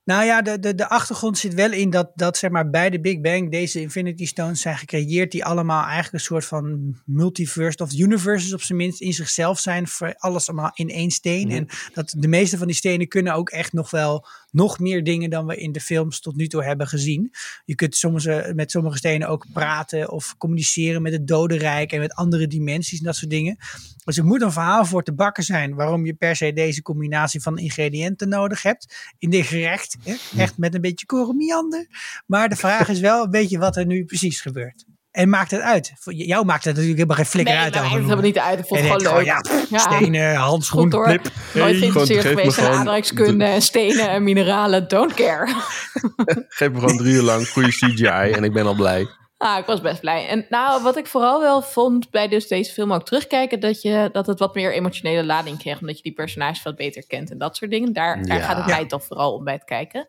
Nou ja, de, de, de achtergrond zit wel in dat, dat zeg maar, bij de Big Bang deze Infinity Stones zijn gecreëerd die allemaal eigenlijk een soort van multiverse of universes op zijn minst in zichzelf zijn voor alles allemaal in één steen. En dat de meeste van die stenen kunnen ook echt nog wel nog meer dingen dan we in de films tot nu toe hebben gezien. Je kunt sommige, met sommige stenen ook praten of communiceren met het dodenrijk en met andere dimensies en dat soort dingen. Dus er moet een verhaal voor te bakken zijn waarom je per se deze combinatie van ingrediënten nodig hebt. In dit gerecht, hè? echt met een beetje koriander. Maar de vraag is wel een beetje wat er nu precies gebeurt. En maakt het uit? Voor jou maakt het natuurlijk helemaal geen flikker Nee, uit. maar over het helemaal niet uit. Ik vond het En gewoon leuk. gewoon, ja, stenen, handschoen, Goed. Nooit Hey. geïnteresseerd geweest in aardrijkskunde en stenen en mineralen. Don't care. Geef me gewoon drie uur lang goede CGI en ik ben al blij. Ah, ik was best blij. En nou, wat ik vooral wel vond bij dus deze film ook terugkijken, dat, je, dat het wat meer emotionele lading kreeg, omdat je die personages wat beter kent en dat soort dingen. Daar, daar Ja. gaat het mij toch vooral om bij het kijken.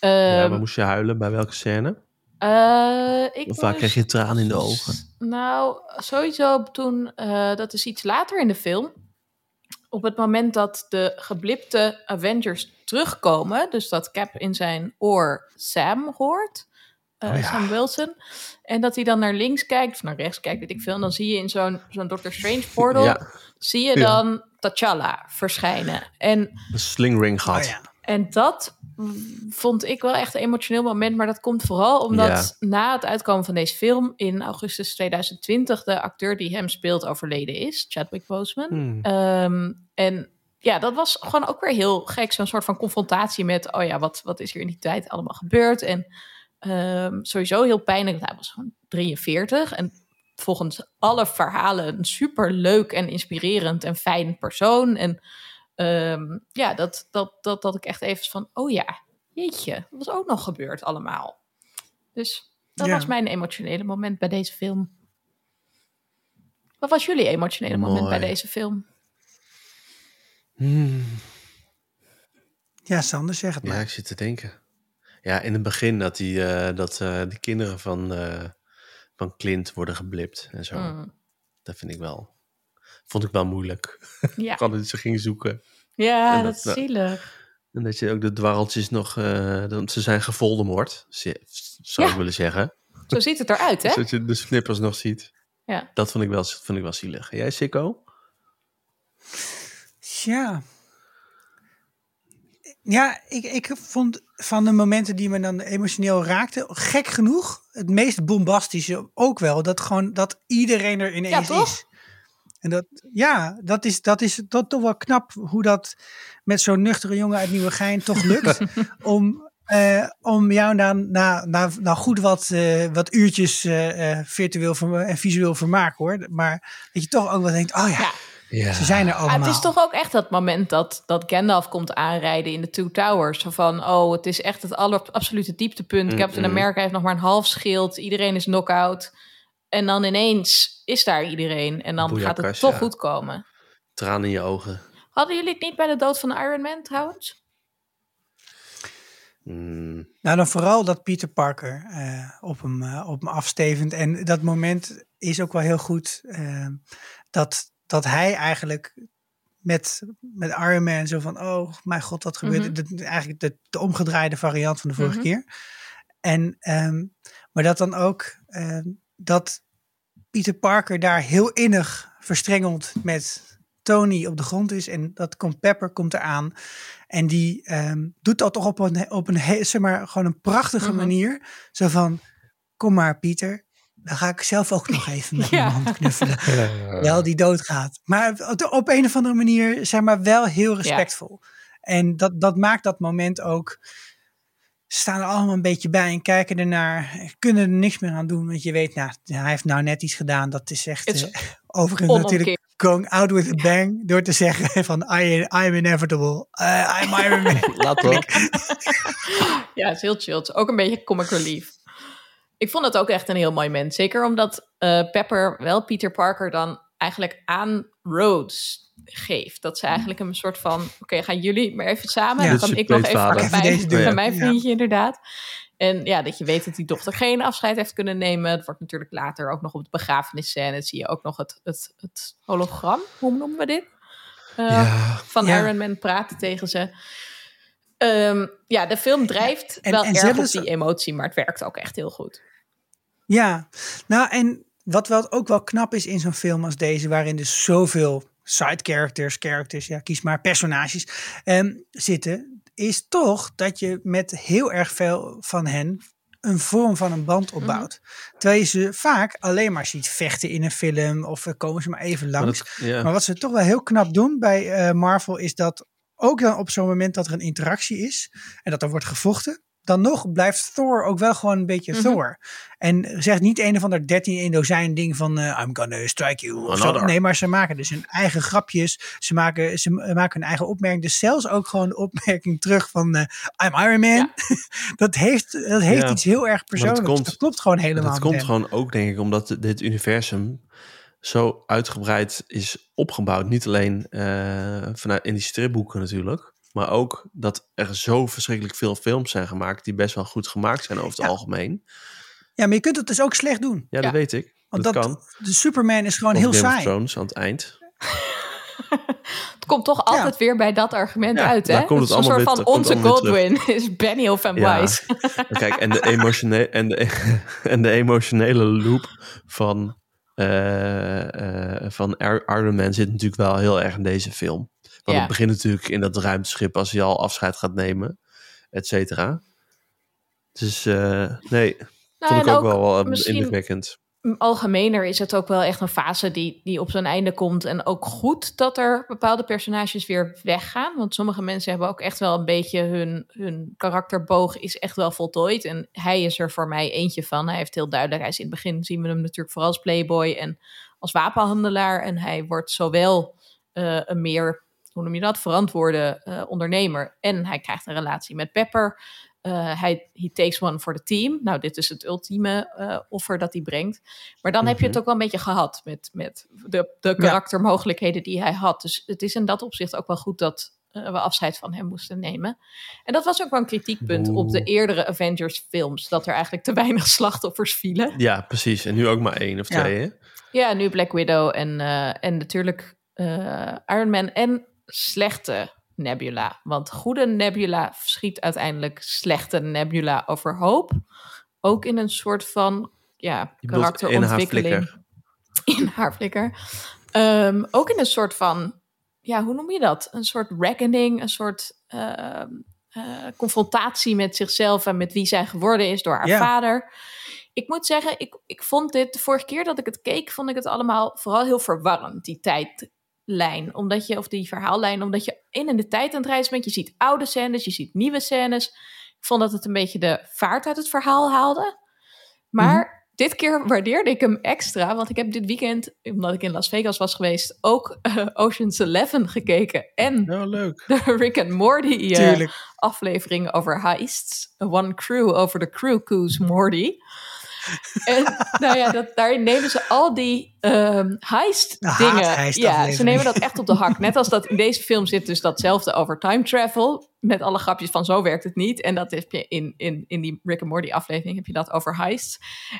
Ja, Ehm, maar moest je huilen bij welke scène? Eh, ik vaak kreeg je tranen in de ogen? Nou, sowieso toen, eh, dat is iets later in de film. Op het moment dat de geblipte Avengers terugkomen, dus dat Cap in zijn oor Sam hoort, eh, Oh ja. Sam Wilson, en dat hij dan naar links kijkt, of naar rechts kijkt, weet ik veel, en dan zie je in zo'n zo'n Doctor Strange portal, Ja. zie je Ja. dan T'Challa verschijnen. En Een slingring gehad. Oh ja. En dat vond ik wel echt een emotioneel moment. Maar dat komt vooral omdat na het uitkomen van deze film in augustus 2020 de acteur die hem speelt overleden is, Chadwick Boseman. Hmm. Ehm, en ja, dat was gewoon ook weer heel gek. Zo'n soort van confrontatie met, oh ja, wat, wat is hier in die tijd allemaal gebeurd? En ehm, sowieso heel pijnlijk. want Hij was gewoon 43 en volgens alle verhalen een super leuk en inspirerend en fijn persoon. En Ehm, ja, dat, dat, dat, dat ik echt even van, oh ja, jeetje, dat was ook nog gebeurd allemaal. Dus dat Ja. was mijn emotionele moment bij deze film. Wat was jullie emotionele moment bij deze film? Hmm. Ja, Sander, zeg het Ja, maar. ik zit te denken. Ja, in het begin dat die, eh, dat, eh, die kinderen van, eh, van Clint worden geblipt en zo. Mm, Dat vind ik wel. Vond ik wel moeilijk. ja. Dat ze gingen zoeken. ja, dat dat- is zielig. En dat je ook de dwarreltjes nog... eh, dan- ze zijn gevoldemoord, ze- zou Ja. ik willen zeggen. Zo ziet het eruit, hè? Zodat je de snippers nog ziet. Ja. Dat vond ik wel, vond ik wel zielig. En jij, Sikko? Ja. Ja, ik, ik vond van de momenten die me dan emotioneel raakten, gek genoeg, het meest bombastische ook wel, dat gewoon dat iedereen er ineens Ja, toch? is. En dat, ja, dat is, dat is dat toch wel knap hoe dat met zo'n nuchtere jongen uit Nieuwegein toch lukt. om, eh, om jou dan na, na, na goed wat, eh, wat uurtjes eh, eh, virtueel en visueel vermaak hoor. Maar dat je toch ook wel denkt, oh ja, Ja. Ja. ze zijn er Ah, allemaal. het is toch ook echt dat moment dat, dat Gandalf komt aanrijden in de Two Towers. Van, oh, het is echt het aller, absolute dieptepunt. Captain Mm-mm. America heeft nog maar een half schild. Iedereen is knock-out. En dan ineens is daar iedereen. En dan gaat het toch ja. goed komen. Tranen in je ogen. Hadden jullie het niet bij de dood van Iron Man trouwens? Hmm. Nou, dan vooral dat Peter Parker eh, op, hem, eh, op hem afstevend. En dat moment is ook wel heel goed. eh, dat, dat hij eigenlijk met, met Iron Man zo van... Oh, mijn god, wat gebeurt? Mhm. Eigenlijk de, de omgedraaide variant van de vorige Mhm. keer. En, ehm, maar dat dan ook... ehm, dat Peter Parker daar heel innig verstrengeld met Tony op de grond is. En dat komt Pepper komt eraan. En die ehm, doet dat toch op een, op een, zeg maar, gewoon een prachtige Mhm. manier. Zo van, kom maar Pieter. Dan ga ik zelf ook nog even met Ja. mijn hand knuffelen. Wel die doodgaat. Maar op- op een of andere manier, zeg maar, wel heel respectvol. En dat, dat maakt dat moment ook... Ze staan er allemaal een beetje bij en kijken ernaar. Kunnen er niks meer aan doen. Want je weet, nou, hij heeft nou net iets gedaan. Dat is echt... Eh, overigens natuurlijk going out with a bang. Door te zeggen van, I, I'm inevitable. Uh, I'm Iron Man. Laat op. Ja, het is heel chill. Het is ook een beetje comic relief. Ik vond het ook echt een heel mooi moment. Zeker omdat eh, Pepper wel Peter Parker dan eigenlijk aan Rhodes geeft. Dat ze eigenlijk een soort van... Oké, gaan jullie maar even samen. Ja. dan kan ik nog even bij, even deze bij deur. mijn Ja. vriendje inderdaad. En ja, dat je weet dat die dochter geen afscheid heeft kunnen nemen. Het wordt natuurlijk later ook nog op de begrafenisscène. Zie je ook nog het, het, het hologram. Hoe noemen we dit? Eh, Ja. van Ja. Iron Man praten tegen ze. Ehm, ja, de film drijft en- wel en erg op ze- die emotie, maar het werkt ook echt heel goed. Ja, nou en wat wel ook wel knap is in zo'n film als deze, waarin dus zoveel side characters, characters, ja, kies maar personages ehm, zitten, is toch dat je met heel erg veel van hen een vorm van een band opbouwt. Terwijl je ze vaak alleen maar ziet vechten in een film of uh, komen ze maar even langs. Maar, dat, ja. maar wat ze toch wel heel knap doen bij uh, Marvel is dat ook dan op zo'n moment dat er een interactie is en dat er wordt gevochten, dan nog blijft Thor ook wel gewoon een beetje Mhm. Thor. En zegt niet een of ander 13 in dozijn ding van uh, I'm gonna strike you. Of zo. Nee, maar ze maken dus hun eigen grapjes. Ze maken, ze maken hun eigen opmerking. Dus zelfs ook gewoon de opmerking terug van uh, I'm Iron Man. dat heeft, dat heeft Ja. iets heel erg persoonlijks. komt- dat klopt gewoon helemaal. Dat komt hem. gewoon ook, denk ik, omdat dit universum zo uitgebreid is opgebouwd. Niet alleen eh, vanuit in die stripboeken natuurlijk. Maar ook dat er zo verschrikkelijk veel films zijn gemaakt. die best wel goed gemaakt zijn over het Ja. algemeen. Ja, maar je kunt het dus ook slecht doen. Ja, Ja. dat weet ik. Want dat, dat, kan. de Superman is gewoon Of heel Game of saai. Thrones aan het eind. Het komt toch altijd weer bij dat argument Ja, uit, hè? daar komt het is een soort allemaal van weer- daar komt onze allemaal Godwin is Benioff en Ja. Weiss. Kijk, en de, emotione en, de, en de emotionele loop van, eh, eh, van Ir- Iron Man zit natuurlijk wel heel erg in deze film. Want Ja. het begint natuurlijk in dat ruimteschip als hij al afscheid gaat nemen, et cetera. Dus eh, nee, Nou, vond ik ook, wel eh, misschien indrukwekkend. algemener is het ook wel echt een fase die, die op zijn einde komt. En ook goed dat er bepaalde personages weer weggaan. Want sommige mensen hebben ook echt wel een beetje hun, hun karakterboog is echt wel voltooid. En hij is er voor mij eentje van. Hij heeft heel duidelijk, hij is in het begin zien we hem natuurlijk vooral als playboy en als wapenhandelaar. En hij wordt zowel eh, een meer, hoe noem je dat, verantwoorde eh, ondernemer. En hij krijgt een relatie met Pepper. Uh, hij he takes one for the team. Nou, dit is het ultieme uh, offer dat hij brengt. Maar dan heb je het ook wel een beetje gehad met, met de, de karaktermogelijkheden die hij had. Dus het is in dat opzicht ook wel goed dat we afscheid van hem moesten nemen. En dat was ook wel een kritiekpunt Oeh. op de eerdere Avengers films. Dat er eigenlijk te weinig slachtoffers vielen. Ja, precies. En nu ook maar één of Ja. twee, hè? Ja, nu Black Widow en, en natuurlijk Iron Man en slechte Nebula. Want goede Nebula schiet uiteindelijk slechte Nebula overhoop. Ook in een soort van ja, Je karakterontwikkeling. in haar flikker. In haar flikker. Um, ook in een soort van, ja, hoe noem je dat? Een soort reckoning, een soort uh, uh, confrontatie met zichzelf en met wie zij geworden is door haar vader. Ik moet zeggen, ik, ik vond dit, de vorige keer dat ik het keek, vond ik het allemaal vooral heel verwarrend, die tijdlijn. Omdat je, of die verhaallijn, omdat je in en de tijd aan het reizen bent. Je ziet oude scènes, je ziet nieuwe scènes. Ik vond dat het een beetje de vaart uit het verhaal haalde. Maar dit keer waardeerde ik hem extra, want ik heb dit weekend, omdat ik in Las Vegas was geweest, ook eh, Ocean's Eleven gekeken. En Nou, leuk. de Rick and Morty eh, aflevering over heists. One crew over de crew Coos Morty. En nou ja, dat, daarin nemen ze al die ehm heist De dingen. haat-heist Ja, ze nemen dat echt op de hak. Net als dat in deze film zit dus datzelfde over time travel. Met alle grapjes van zo werkt het niet. En dat heb je in, in, in die Rick and Morty aflevering heb je dat over heists.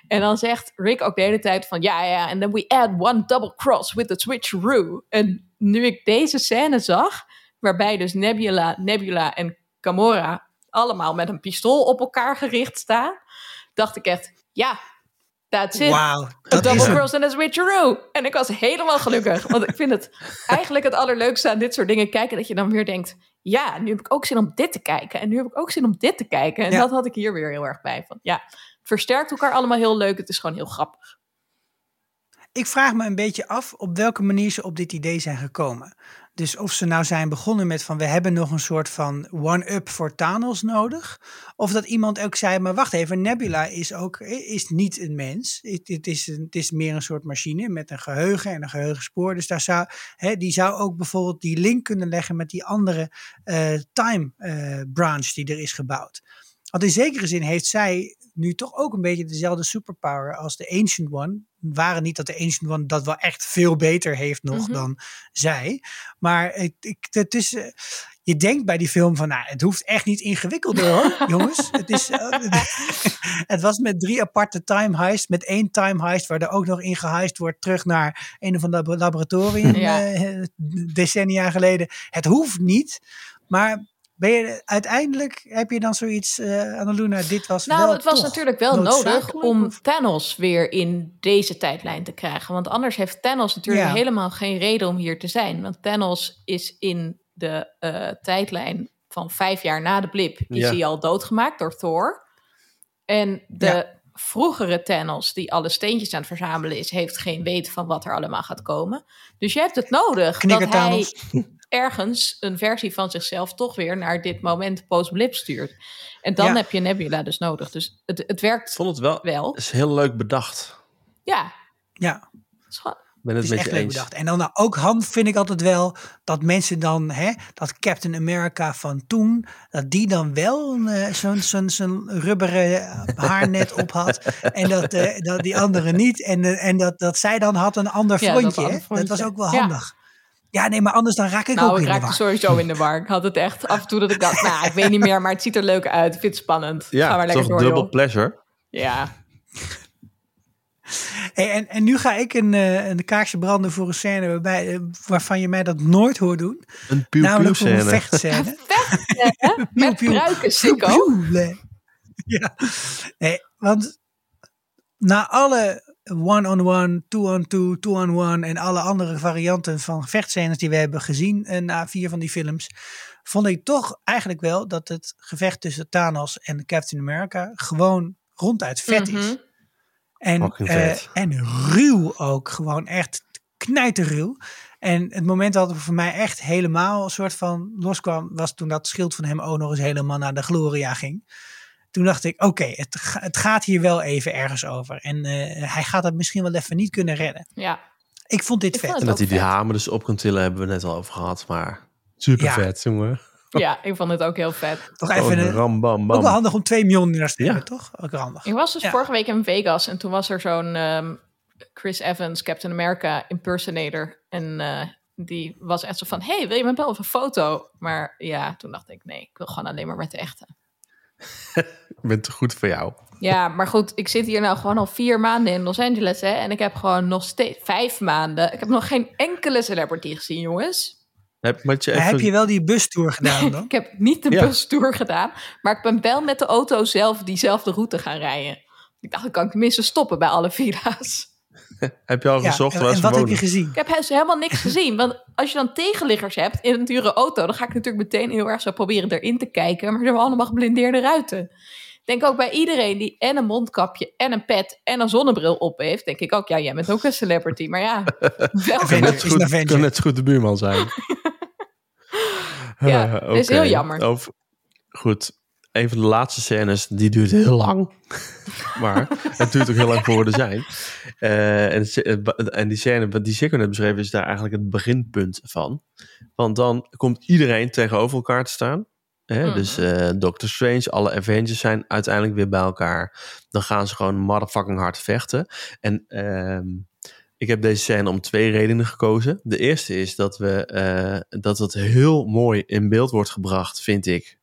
En dan zegt Rick ook de hele tijd van ja, ja, en then we add one double cross with the switcheroo. En nu ik deze scène zag, waarbij dus Nebula, Nebula en Gamora allemaal met een pistool op elkaar gericht staan, dacht ik echt, ja, that's it. A Dat is double hem. cross en een switcheroo. En ik was helemaal gelukkig. Want ik vind het eigenlijk het allerleukste aan dit soort dingen kijken. Dat je dan weer denkt, ja, nu heb ik ook zin om dit te kijken. En nu heb ik ook zin om dit te kijken. En Ja. dat had ik hier weer heel erg bij. Van, ja, het versterkt elkaar allemaal heel leuk. Het is gewoon heel grappig. Ik vraag me een beetje af op welke manier ze op dit idee zijn gekomen. Dus of ze nou zijn begonnen met van we hebben nog een soort van one-up voor Thanos nodig. Of dat iemand ook zei, maar wacht even, Nebula is ook is niet een mens. Het, het, is, het is meer een soort machine met een geheugen en een geheugenspoor. Dus daar zou, hè, die zou ook bijvoorbeeld die link kunnen leggen met die andere eh, time eh, branch die er is gebouwd. Want in zekere zin heeft zij nu toch ook een beetje dezelfde superpower als de Ancient One. Waren niet dat de Ancient One dat wel echt veel beter heeft nog Mhm. dan zij. Maar het, ik, het is, eh, je denkt bij die film van, nou, het hoeft echt niet ingewikkelder hoor, jongens. Het, is, eh, het was met drie aparte time heists, met één time heist waar er ook nog in geheist wordt terug naar een of ander laboratorium Ja. eh, decennia geleden. Het hoeft niet, maar ben je, uiteindelijk heb je dan zoiets, eh Annaluna, dit was Nou, wel het was natuurlijk wel nodig om Thanos weer in deze tijdlijn te krijgen. Want anders heeft Thanos natuurlijk Ja. helemaal geen reden om hier te zijn. Want Thanos is in de eh, tijdlijn van vijf jaar na de blip, is Ja. hij al doodgemaakt door Thor. En de Ja. vroegere Thanos, die alle steentjes aan het verzamelen is, heeft geen weten van wat er allemaal gaat komen. Dus je hebt het nodig Knikker dat hij Thanos. Ergens een versie van zichzelf toch weer naar dit moment post-blip stuurt. En dan Ja. heb je Nebula dus nodig. Dus het, het werkt vond het wel, wel. is heel leuk bedacht. Ja, Ja, Ik ben het, het is met echt je leuk eens. bedacht. En dan nou, ook hand vind ik altijd wel dat mensen dan, hè, dat Captain America van toen, dat die dan wel een, eh, zo'n zo'n zo'n rubberen haarnet op had. En dat, eh, dat die andere niet. En, eh, en dat, dat zij dan had een ander Ja, dat frontje. hè. dat frontje. was ook wel Ja. handig. Ja, nee, maar anders dan raak ik ook nou, in ik de raakte war. sowieso in de war. Ik had het echt af en toe dat ik dacht, nou, ik weet niet meer, maar het ziet er leuk uit. Ik vind het spannend. Ga Ja, maar lekker toch door, dubbel joh. pleasure. Ja, Hey, en, en nu ga ik een, eh, een kaarsje branden voor een scène waarbij, eh, waarvan je mij dat nooit hoort doen. Een pieuw Namelijk voor een scène. vechtscène. met pruiken, Ja, nee, want na alle one-on-one, two-on-two, two-on-one en alle andere varianten van vechtscènes die we hebben gezien eh, na vier van die films, vond ik toch eigenlijk wel dat het gevecht tussen Thanos en Captain America gewoon ronduit vet is. Mhm. En, eh, en ruw ook, gewoon echt knijterruw. En het moment dat het voor mij echt helemaal een soort van loskwam, was toen dat schild van hem ook nog eens helemaal naar de Gloria ging. Toen dacht ik, oké, het, ga- het gaat hier wel even ergens over. En eh, hij gaat het misschien wel even niet kunnen redden. Ja, Ik vond dit Ik vond vet. En dat hij die hamer dus op kan tillen, hebben we net al over gehad. Maar super Ja. vet, jongen. ja, ik vond het ook heel vet. Toch even een, ram, bam, ook wel handig om 2 miljoen naar te steken, Ja. toch? Ook handig. Ik was dus Ja. vorige week in Vegas en toen was er zo'n ehm, Chris Evans, Captain America impersonator. En eh, die was echt zo van, hey, wil je met me op een foto? Maar ja, toen dacht ik, nee, ik wil gewoon alleen maar met de echte. Ik ben te goed voor jou. Ja, maar goed, ik zit hier nou gewoon al vier maanden in Los Angeles, hè. En ik heb gewoon nog steeds vijf maanden. Ik heb nog geen enkele celebrity gezien, jongens. Heb, je even, heb je wel die bustour gedaan dan? Ik heb niet de Ja. bustour gedaan, maar ik ben wel met de auto zelf diezelfde route gaan rijden. Ik dacht, ik kan tenminste stoppen bij alle villa's. heb je al Ja, gezocht en, waar en ze wat heb je gezien? Ik heb dus helemaal niks gezien. Want als je dan tegenliggers hebt in een dure auto, dan ga ik natuurlijk meteen heel erg zo proberen erin te kijken. Maar ze hebben allemaal geblindeerde ruiten. Ik denk ook bij iedereen die en een mondkapje en een pet en een zonnebril op heeft, denk ik ook, ja, jij bent ook een celebrity. Maar ja, wel Avenger. Kan net, is zo een goed, Avenger. kan net zo goed de buurman zijn. Ja, dat is heel jammer. Over- goed, een van de laatste scènes, die duurt heel lang. maar het duurt ook heel lang voor we er zijn. Eh, en, het- en die scène wat die Sikko net beschreven is daar eigenlijk het beginpunt van. Want dan komt iedereen tegenover elkaar te staan. Hè? Mhm. Dus eh, Doctor Strange, alle Avengers zijn uiteindelijk weer bij elkaar. Dan gaan ze gewoon motherfucking hard vechten. En ehm, ik heb deze scène om twee redenen gekozen. De eerste is dat, we, eh, dat het heel mooi in beeld wordt gebracht, vind ik.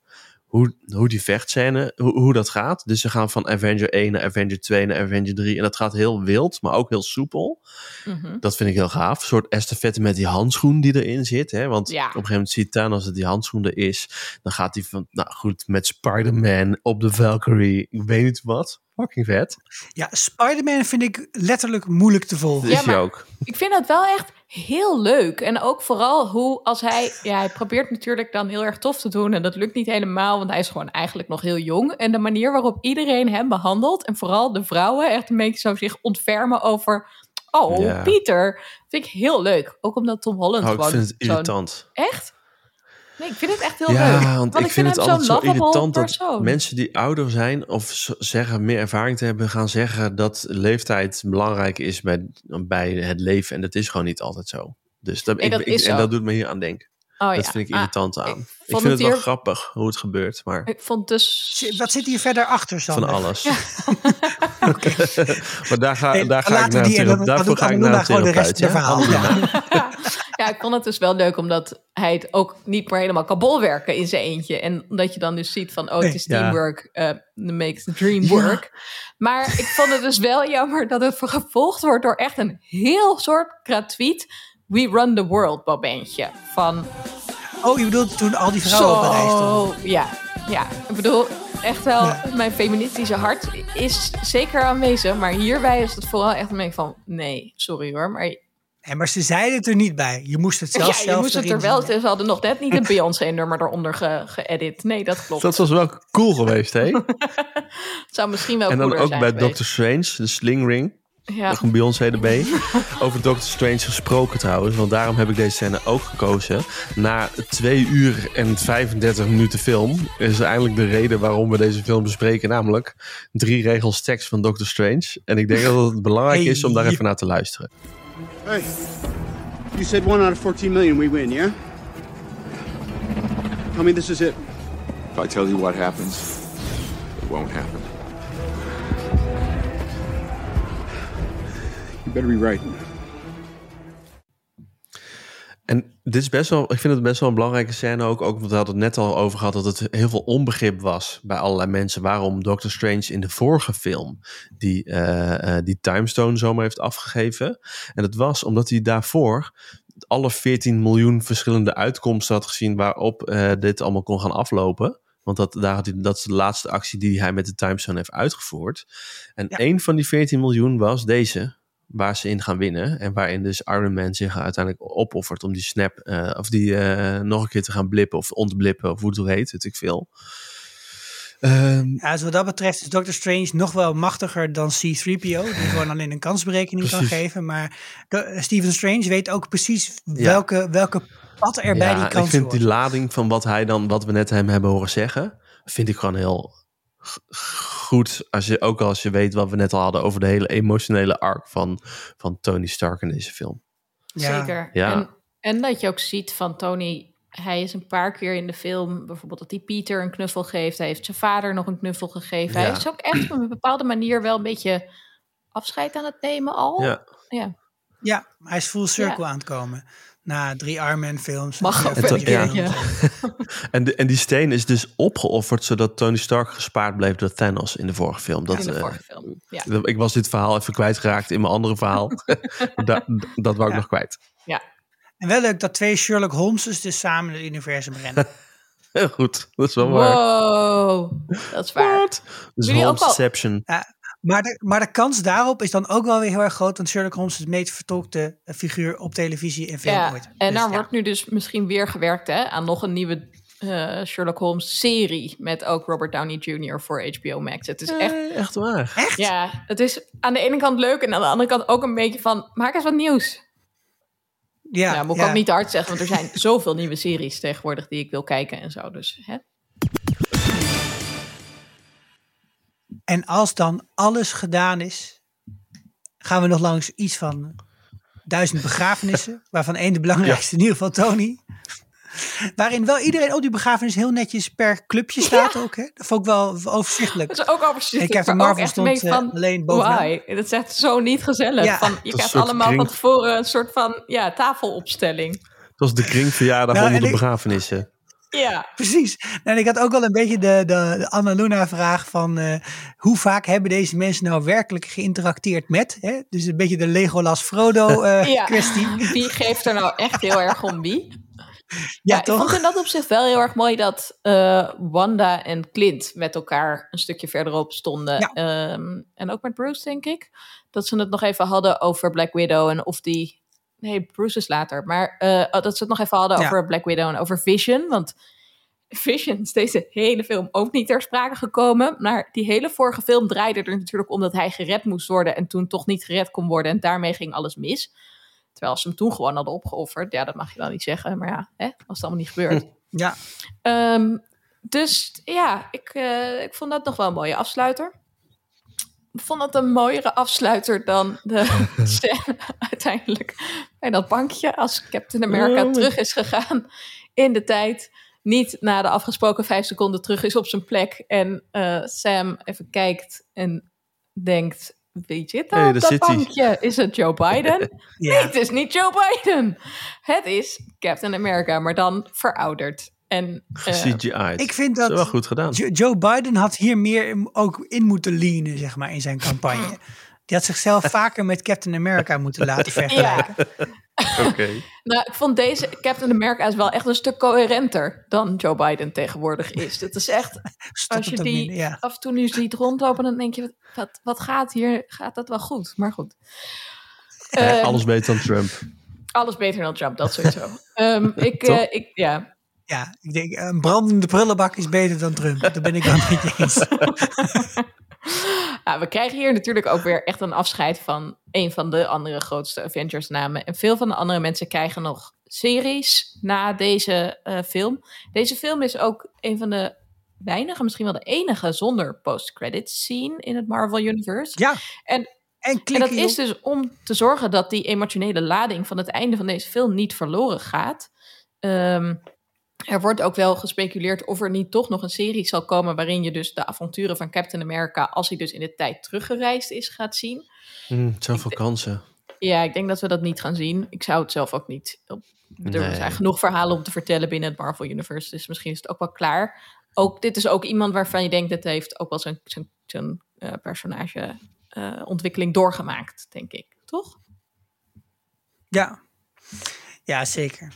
Hoe, hoe die vechtscène, hoe, hoe dat gaat. Dus ze gaan van Avenger 1 naar Avenger 2 naar Avenger 3. En dat gaat heel wild, maar ook heel soepel. Mhm. Dat vind ik heel gaaf. Een soort estafette met die handschoen die erin zit. Hè? Want Ja. op een gegeven moment ziet Thanos dat die handschoen er is. Dan gaat hij van, nou goed, met Spider-Man op de Valkyrie. Ik weet niet wat. Fucking vet. Ja, Spider-Man vind ik letterlijk moeilijk te volgen. Ja, is hij maar- ook. ik vind dat wel echt heel leuk. En ook vooral hoe als hij, ja, hij probeert natuurlijk dan heel erg tof te doen. En dat lukt niet helemaal, want hij is gewoon eigenlijk nog heel jong. En de manier waarop iedereen hem behandelt, en vooral de vrouwen, echt een beetje zo zich ontfermen over. Oh, Ja. Pieter. Vind ik heel leuk. Ook omdat Tom Holland Oh, ik gewoon. vind het irritant. Echt? Nee, ik vind het echt heel ja, leuk. want, ik vind het altijd zo irritant dat mensen die ouder zijn of zeggen meer ervaring te hebben, gaan zeggen dat leeftijd belangrijk is bij, bij het leven. En dat is gewoon niet altijd zo. Dus dat, Nee, ik, dat ik- is en zo. dat doet me hier aan denken. Oh, dat ja. vind ik Ah, irritant aan. ik vind het het wel grappig hoe het gebeurt, maar ik vond dus. Wat zit hier verder achter, van Sander? alles. maar daar ga, Nee, daar ga ik laten we naar die dan- daarvoor dan ga ik naar de rest van ja? het verhaal. ja, ik vond het dus wel leuk omdat hij het ook niet meer helemaal kan bolwerken in zijn eentje. En dat je dan dus ziet van, oh, het Nee, is ja. teamwork, eh makes the dream work. Maar ik vond het dus wel jammer dat het gevolgd wordt door echt een heel soort gratuit We Run the World momentje. Van, Oh, je bedoelt toen al die vrouwen op een rij stonden. zo, ja, ja. Ik bedoel, echt wel, Ja. mijn feministische hart is zeker aanwezig. Maar hierbij is het vooral echt een beetje van, nee, sorry hoor, maar Nee, maar ze zeiden het er niet bij. Je moest het zelf ja, zelf je moest het er wel. zien. Ze hadden nog net niet een Beyoncé-nummer eronder ge- geëdit. nee, dat klopt. Dat was wel cool geweest, hè? Het zou misschien wel en dan ook bij geweest. Doctor Strange, de Sling Ring. Ja. Nog een Beyoncé erbij. Over Doctor Strange gesproken trouwens. Want daarom heb ik deze scène ook gekozen. Na 2 uur en 35 minuten film... is eindelijk de reden waarom we deze film bespreken. Namelijk drie regels tekst van Doctor Strange. En ik denk dat het belangrijk is om daar even naar te luisteren. Hey, you said one out of 14 million we win, yeah? Tell me this is it. If I tell you what happens, it won't happen. Better be right. En dit is best wel, ik vind het best wel een belangrijke scène ook. Ook want we hadden het net al over gehad dat het heel veel onbegrip was bij allerlei mensen. Waarom Doctor Strange in de vorige film die, eh, eh, die timestone zomaar heeft afgegeven. En dat was omdat hij daarvoor alle 14 miljoen verschillende uitkomsten had gezien waarop eh, dit allemaal kon gaan aflopen. Want dat, daar had hij, dat is de laatste actie die hij met de timestone heeft uitgevoerd. En één van die 14 miljoen was deze waar ze in gaan winnen. En waarin dus Iron Man zich uiteindelijk opoffert om die snap, eh, of die eh, nog een keer te gaan blippen of ontblippen, of hoe het ook heet, weet ik veel. Ja, dus wat dat betreft is Doctor Strange nog wel machtiger dan C-3PO. Die gewoon alleen een kansberekening kan geven. Maar Stephen Strange weet ook precies welke, welke pad er bij ja, die ik kans vind hoort. die lading van wat hij dan, wat we net hem hebben horen zeggen, vind ik gewoon heel goed. Als je, ook als je weet wat we net al hadden over de hele emotionele arc van, van Tony Stark in deze film. Zeker. Ja. En, en dat je ook ziet van Tony, hij is een paar keer in de film, bijvoorbeeld dat hij Pieter een knuffel geeft. Hij heeft zijn vader nog een knuffel gegeven. Ja. Hij is ook echt op een bepaalde manier wel een beetje afscheid aan het nemen al. Ja. ja. Ja, hij is full circle Ja. aan het komen. Na drie Iron Man films. Mag ook En, wel ja. En, de, en die steen is dus opgeofferd zodat Tony Stark gespaard bleef door Thanos in de vorige film. Dat, in de eh, vorige film. Ja. dat- Ik was dit verhaal even kwijtgeraakt in mijn andere verhaal. da, dat wou ik nog kwijt. ja. En wel leuk dat twee Sherlock Holmeses dus samen het universum rennen. Heel goed, dat is wel waar. Wow, dat is waar. Dus al- Holmesception. Ja, maar, de, maar de kans daarop is dan ook wel weer heel erg groot. Want Sherlock Holmes is het meest vertolkte eh, figuur op televisie en film Ja, ooit. en Dus daar ja. wordt nu dus misschien weer gewerkt hè, aan nog een nieuwe eh, Sherlock Holmes serie met ook Robert Downey Jr. voor HBO Max. Het is echt, Eh, echt waar. Echt? ja, het is aan de ene kant leuk en aan de andere kant ook een beetje van maak eens wat nieuws. Ja, Ja, moet ik ja. ook niet te hard zeggen, want er zijn zoveel nieuwe series tegenwoordig die ik wil kijken en zo. Dus hè? En als dan alles gedaan is, gaan we nog langs iets van duizend begrafenissen. waarvan één de belangrijkste, in ieder geval Tony. Waarin wel iedereen op die begrafenis heel netjes per clubje staat ook. Hè? Dat vond ik wel overzichtelijk. Dat is ook overzichtelijk. En Captain maar ook Marvel een stond, eh, van, alleen bovenaan. Why? Dat is echt zo niet gezellig. Ja. Van, je een krijgt allemaal kring. van tevoren een soort van ja, tafelopstelling. Het was de kringverjaardag Nou, onder de en ik- begrafenissen. Ja, Precies. Nou, en ik had ook wel een beetje de, de, de Anna Luna vraag van eh, hoe vaak hebben deze mensen nou werkelijk geïnteracteerd met? Hè? Dus een beetje de Legolas Frodo eh, ja. kwestie. Wie geeft er nou echt heel erg om wie? Ja, ik vond toch? in dat opzicht wel heel erg mooi dat eh, Wanda en Clint met elkaar een stukje verderop stonden. Ja. Ehm, en ook met Bruce, denk ik. Dat ze het nog even hadden over Black Widow en of die. Nee, Bruce is later. Maar eh, dat ze het nog even hadden Ja. over Black Widow en over Vision. Want Vision is deze hele film ook niet ter sprake gekomen. Maar die hele vorige film draaide er natuurlijk om dat hij gered moest worden. En toen toch niet gered kon worden. En daarmee ging alles mis. Terwijl ze hem toen gewoon hadden opgeofferd. Ja, dat mag je dan niet zeggen. Maar ja, hè, was het allemaal niet gebeurd. Ja, Ehm, dus ja, ik, eh, ik vond dat nog wel een mooie afsluiter. Ik vond het een mooiere afsluiter dan de scène uiteindelijk bij dat bankje. Als Captain America Oh. terug is gegaan in de tijd. Niet na de afgesproken vijf seconden terug is op zijn plek. En eh, Sam even kijkt en denkt... Wie zit daar Hey, dat zit hij. bankje? Is het Joe Biden? ja. Nee, het is niet Joe Biden. Het is Captain America, maar dan verouderd. En eh. Ik vind Dat wel goed gedaan. Jo- Joe Biden had hier meer in- ook in moeten leanen, zeg maar, in zijn campagne. Die had zichzelf vaker met Captain America moeten laten vergelijken. Oké. nou, ik vond deze Captain America is wel echt een stuk coherenter dan Joe Biden tegenwoordig is. Het is echt, als je die ja. af en toe nu ziet rondlopen, dan denk je, wat, wat gaat hier, gaat dat wel goed? Maar goed. Eh, Ehm, alles beter dan Trump. Alles beter dan Trump, dat sowieso. Ehm, ik, eh, ik, ja. Ja, ik denk een brandende prullenbak is beter dan Trump. Daar ben ik wel je eens. Ja, we krijgen hier natuurlijk ook weer echt een afscheid van een van de andere grootste Avengers-namen. En veel van de andere mensen krijgen nog series na deze eh, film. Deze film is ook een van de weinige, misschien wel de enige zonder post-credits scene in het Marvel Universe. Ja. En, en, en dat is dus om te zorgen dat die emotionele lading van het einde van deze film niet verloren gaat. Ehm, er wordt ook wel gespeculeerd of er niet toch nog een serie zal komen waarin je dus de avonturen van Captain America, als hij dus in de tijd teruggereisd is, gaat zien. Mm, zoveel kansen. Ja, ik denk dat we dat niet gaan zien. Ik zou het zelf ook niet. Er Nee. zijn genoeg verhalen om te vertellen binnen het Marvel Universe, dus misschien is het ook wel klaar. Ook, dit is ook iemand waarvan je denkt dat hij heeft ook wel zijn, zijn, zijn eh, personage eh, ontwikkeling doorgemaakt, denk ik. Toch? Ja. ja, zeker.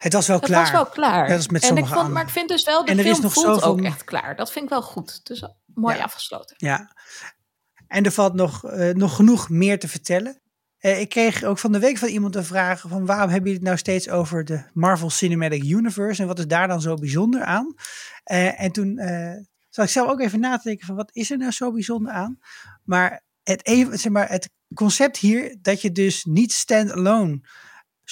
Het was wel Het klaar. was wel klaar. Als met en ik vond, maar ik vind dus wel, de En er is film nog voelt zoveel- ook echt klaar. Dat vind ik wel goed. Dus mooi Ja. afgesloten. Ja. En er valt nog, eh, nog genoeg meer te vertellen. Eh, ik kreeg ook van de week van iemand een vraag van waarom hebben jullie het nou steeds over de Marvel Cinematic Universe en wat is daar dan zo bijzonder aan? Eh, en toen zat ik zelf ook even na te denken van wat is er nou zo bijzonder aan? Maar het, even, zeg maar, het concept hier dat je dus niet stand-alone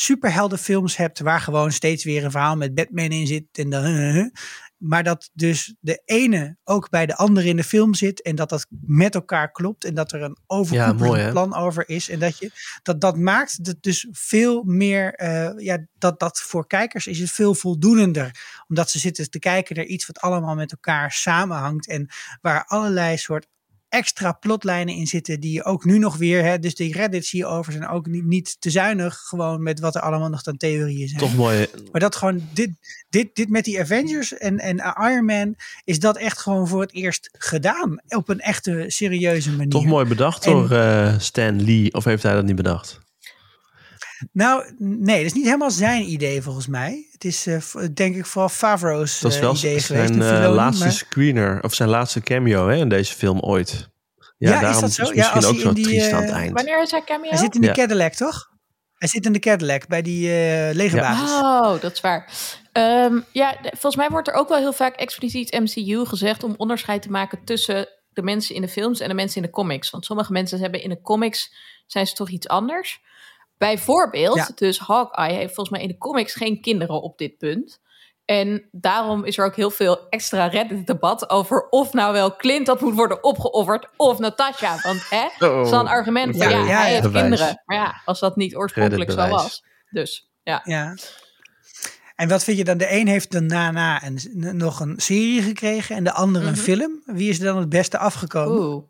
superheldenfilms hebt waar gewoon steeds weer een verhaal met Batman in zit en dan maar dat dus de ene ook bij de andere in de film zit en dat dat met elkaar klopt en dat er een overkoepelend plan over is en dat je dat dat maakt dat dus veel meer eh, ja dat dat voor kijkers is het veel voldoenender. Omdat ze zitten te kijken naar iets wat allemaal met elkaar samenhangt en waar allerlei soort extra plotlijnen in zitten die je ook nu nog weer hè, dus die Reddits hierover zijn ook niet, niet te zuinig gewoon met wat er allemaal nog aan theorieën zijn Toch mooi. maar dat gewoon, dit, dit, dit met die Avengers en, en Iron Man, is dat echt gewoon voor het eerst gedaan. Op een echte serieuze manier. Toch mooi bedacht En- door eh, Stan Lee. Of heeft hij dat niet bedacht? Nou, nee, dat is niet helemaal zijn idee volgens mij. Het is eh, denk ik vooral Favreau's Dat is eh, wel idee geweest. zijn eh, laatste maar- screener. Of zijn laatste cameo hè, in deze film ooit. Ja, Ja, is daarom dat is zo? het Ja, misschien als ook zo in die, triest aan het eind. Wanneer is hij cameo? Hij zit in de Ja. Cadillac, toch? Hij zit in de Cadillac bij die eh legerbasis. Oh, dat is waar. Ehm, ja, volgens mij wordt er ook wel heel vaak expliciet MCU gezegd om onderscheid te maken tussen de mensen in de films en de mensen in de comics. Want sommige mensen hebben in de comics zijn ze toch iets anders. Bijvoorbeeld, Ja. dus Hawkeye heeft volgens mij in de comics geen kinderen op dit punt. En daarom is er ook heel veel extra Reddit-debat over of nou wel Clint dat moet worden opgeofferd of Natasha. Want hè, Oh. dat is dan een argument van Ja, ja, ja, hij ja. heeft Bewijs. kinderen. Maar ja, als dat niet oorspronkelijk zo was. Dus ja. Ja. En wat vind je dan? De een heeft dan daarna een, nog een serie gekregen en de andere een Mhm. film. Wie is er dan het beste afgekomen? Oeh.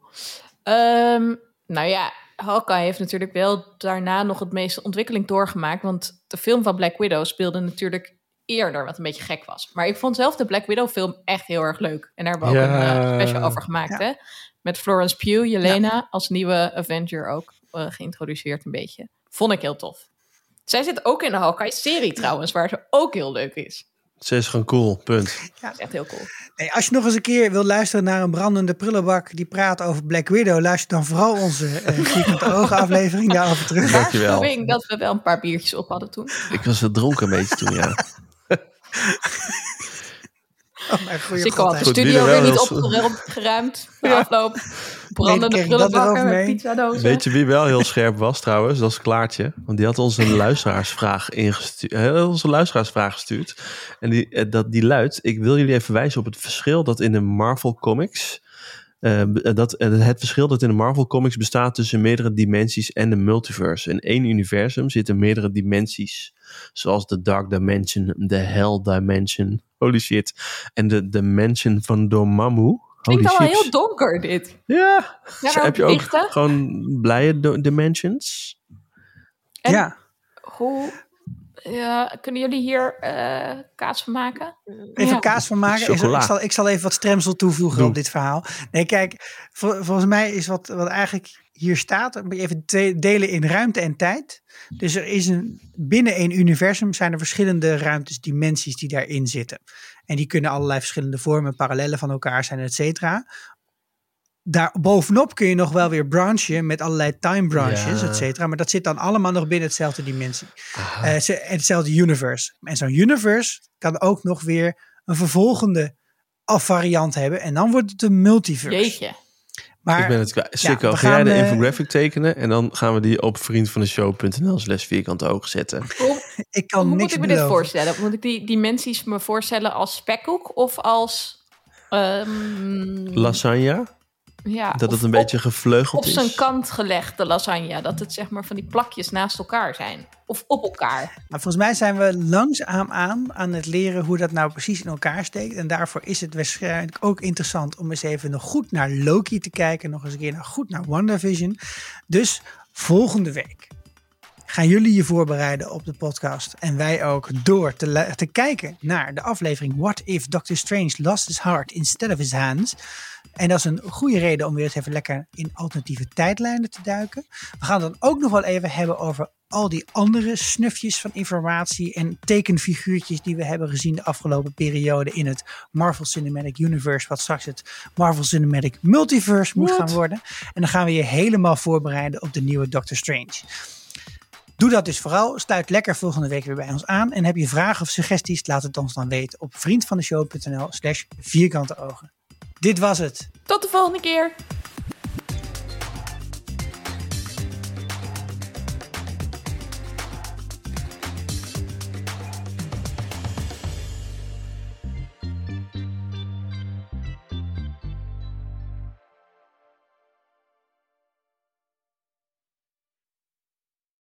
Ehm, nou ja, Hawkeye heeft natuurlijk wel daarna nog het meeste ontwikkeling doorgemaakt. Want de film van Black Widow speelde natuurlijk eerder, wat een beetje gek was. Maar ik vond zelf de Black Widow film echt heel erg leuk. En daar hebben we ook een eh, special over gemaakt, hè? Met Florence Pugh, Jelena, als nieuwe Avenger ook eh, geïntroduceerd een beetje. Vond ik heel tof. Zij zit ook in de Hawkeye-serie trouwens, waar ze ook heel leuk is. Ze is gewoon cool, punt. Dat is echt heel cool. Nee, als je nog eens een keer wil luisteren naar een brandende prullenbak die praat over Black Widow, luister dan vooral onze eh vierkante ogen aflevering daarover terug. Dankjewel. Ik denk dat we wel een paar biertjes op hadden toen. Ik was wel dronken een beetje toen, ja. Oh, mijn goede Sikko had de studio er weer niet opgeruimd de afloop. Brandende Nee, prullenbakken met pizzadozen. Weet je wie wel heel scherp was trouwens? Dat is Klaartje. Want die had ons een luisteraarsvraag ingestuurd. eh, onze luisteraarsvraag gestuurd. En die, eh, dat, die luidt: Ik wil jullie even wijzen op het verschil dat in de Marvel Comics. eh, dat, het verschil dat in de Marvel Comics bestaat tussen meerdere dimensies en de multiverse. In één universum zitten meerdere dimensies. Zoals de Dark Dimension, de Hell Dimension. Holy shit. En de Dimension van Dormammu. Klinkt Holy allemaal shit. heel donker dit. Ja. Ja, Heb je ook dichten? gewoon blije dimensions? En Ja, Hoe, ja, kunnen jullie hier eh, kaas van maken? even Ja. kaas van maken. Ik, zal, ik zal even wat stremsel toevoegen Doe. op dit verhaal. Nee, kijk, vol- volgens mij is wat, wat eigenlijk hier staat, moet je even delen in ruimte en tijd. Dus er is een, binnen één universum zijn er verschillende ruimtes, dimensies die daarin zitten. En die kunnen allerlei verschillende vormen, parallellen van elkaar zijn, et cetera. daar bovenop kun je nog wel weer branchen met allerlei time branches, Ja. et cetera. Maar dat zit dan allemaal nog binnen hetzelfde dimensie. Eh, ze- hetzelfde universe. En zo'n universe kan ook nog weer een vervolgende variant hebben. En dan wordt het een multiverse. Jeetje. Maar, ik ben het kwijt. Sikko, we ga jij de eh, infographic tekenen en dan gaan we die op vriendvandeshow.nl slash vierkante ogen zetten. Hoe, ik kan hoe moet niks ik me dit voorstellen? Moet ik die dimensies me voorstellen als spekkoek of als... ehm, Lasagne, ja, dat het een op- beetje gevleugeld op zijn is. kant gelegd, de lasagne. Dat het zeg maar van die plakjes naast elkaar zijn. Of op elkaar. Maar volgens mij zijn we langzaam aan aan het leren hoe dat nou precies in elkaar steekt. En daarvoor is het waarschijnlijk ook interessant om eens even nog goed naar Loki te kijken. Nog eens een keer naar, goed naar WandaVision. Dus volgende week gaan jullie je voorbereiden op de podcast. En wij ook door te, te kijken naar de aflevering What If Doctor Strange Lost His Heart Instead of His Hands. En dat is een goede reden om weer eens even lekker in alternatieve tijdlijnen te duiken. We gaan dan ook nog wel even hebben over al die andere snufjes van informatie en tekenfiguurtjes die we hebben gezien de afgelopen periode in het Marvel Cinematic Universe, wat straks het Marvel Cinematic Multiverse moet gaan worden. En dan gaan we je helemaal voorbereiden op de nieuwe Doctor Strange. Doe dat dus vooral. Sluit lekker volgende week weer bij ons aan. En heb je vragen of suggesties, laat het ons dan weten op vriendvandeshow.nl slash vierkante ogen. Dit was het. Tot de volgende keer.